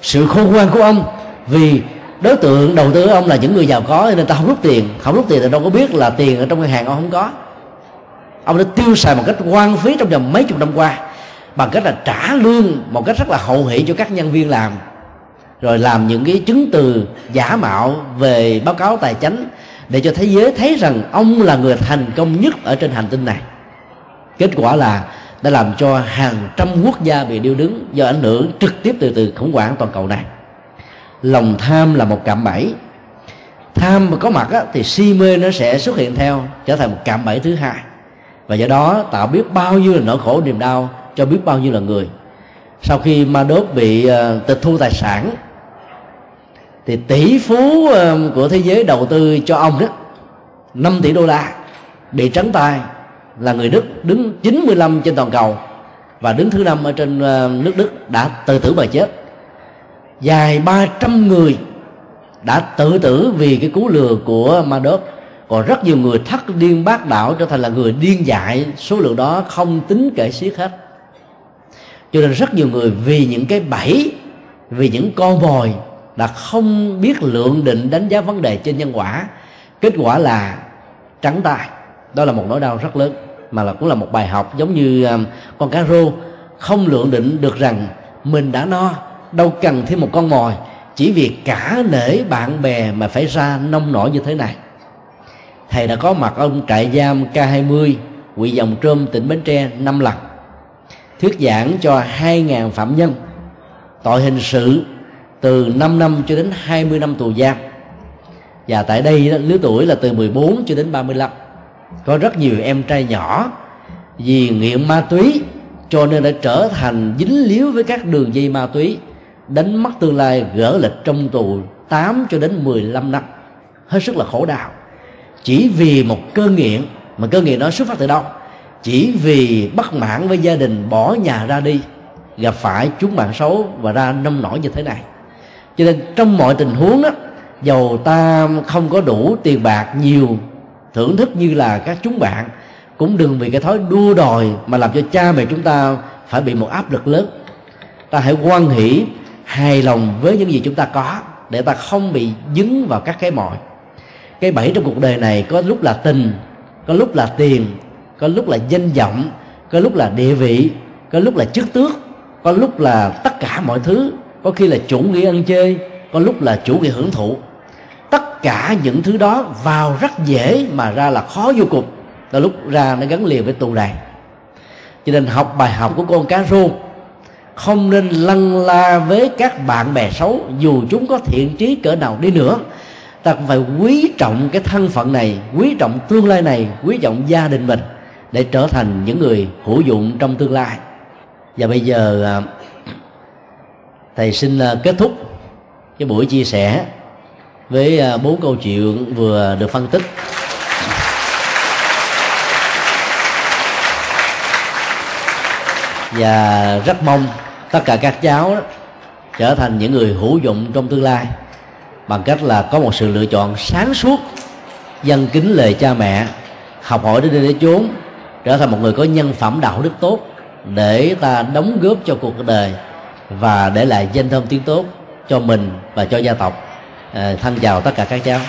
Sự khôn ngoan của ông, vì đối tượng đầu tư của ông là những người giàu có nên ta không rút tiền. Không rút tiền thì đâu có biết là tiền ở trong ngân hàng ông không có. Ông đã tiêu xài một cách quan phí trong vòng mấy chục năm qua, bằng cách là trả lương một cách rất là hậu hỷ cho các nhân viên làm, rồi làm những cái chứng từ giả mạo về báo cáo tài chính để cho thế giới thấy rằng ông là người thành công nhất ở trên hành tinh này. Kết quả là đã làm cho hàng trăm quốc gia bị điêu đứng do ảnh hưởng trực tiếp từ từ khủng hoảng toàn cầu này. Lòng tham là một cạm bẫy. Tham mà có mặt á, thì si mê nó sẽ xuất hiện theo trở thành một cạm bẫy thứ hai. Và do đó tạo biết bao nhiêu là nỗi khổ niềm đau cho biết bao nhiêu là người. Sau khi ma đốt bị uh, tịch thu tài sản thì tỷ phú uh, của thế giới đầu tư cho ông đó 5 tỷ đô la bị trắng tay là người Đức đứng 95 trên toàn cầu. Và đứng thứ năm ở trên ờ, nước Đức đã tự tử mà chết. Dài 300 người đã tự tử vì cái cú lừa của ma còn rất nhiều người thất điên bác đảo trở thành là người điên dại. Số lượng đó không tính kể xiết hết. Cho nên rất nhiều người vì những cái bẫy, vì những con mồi đã không biết lượng định đánh giá vấn đề trên nhân quả. Kết quả là trắng tay. Đó là một nỗi đau rất lớn mà là cũng là một bài học giống như um, con cá rô. Không lượng định được rằng mình đã no, đâu cần thêm một con mồi. Chỉ vì cả nể bạn bè mà phải ra nông nổi như thế này. Thầy đã có mặt ông trại giam K20 huyện Dòng Trôm tỉnh Bến Tre năm lần. Thuyết giảng cho 2.000 phạm nhân. Tội hình sự từ 5 năm cho đến 20 năm tù giam. Và tại đây lứa tuổi là từ 14 cho đến 35 có rất nhiều em trai nhỏ vì nghiện ma túy, cho nên đã trở thành dính líu với các đường dây ma túy, đánh mất tương lai gỡ lịch trong tù 8 cho đến 15 năm. Hết sức là khổ đau. Chỉ vì một cơn nghiện, mà cơn nghiện đó xuất phát từ đâu? Chỉ vì bất mãn với gia đình bỏ nhà ra đi, gặp phải chúng bạn xấu và ra nông nổi như thế này. Cho nên trong mọi tình huống đó, dầu ta không có đủ tiền bạc nhiều thưởng thức như là các chúng bạn. Cũng đừng vì cái thói đua đòi mà làm cho cha mẹ chúng ta phải bị một áp lực lớn. Ta hãy quan hỷ, hài lòng với những gì chúng ta có để ta không bị dính vào các cái mọi. Cái bẫy trong cuộc đời này có lúc là tình, có lúc là tiền, có lúc là danh vọng, có lúc là địa vị, có lúc là chức tước, có lúc là tất cả mọi thứ. Có khi là chủ nghĩa ăn chơi, có lúc là chủ nghĩa hưởng thụ tất cả những thứ đó vào rất dễ mà ra là khó vô cùng. Là lúc ra nó gắn liền với tù đàn. Cho nên học bài học của con cá rô không nên lăn la với các bạn bè xấu, dù chúng có thiện trí cỡ nào đi nữa. Ta cũng phải quý trọng cái thân phận này, quý trọng tương lai này, quý trọng gia đình mình để trở thành những người hữu dụng trong tương lai. Và bây giờ à, thầy xin à, kết thúc cái buổi chia sẻ với à, bốn câu chuyện vừa được phân tích. Và rất mong tất cả các cháu đó, trở thành những người hữu dụng trong tương lai bằng cách là có một sự lựa chọn sáng suốt dân kính lời cha mẹ học hỏi đến nơi để chốn trở thành một người có nhân phẩm đạo đức tốt để ta đóng góp cho cuộc đời và để lại danh thơm tiếng tốt cho mình và cho gia tộc. Ờ, thân chào tất cả các cháu.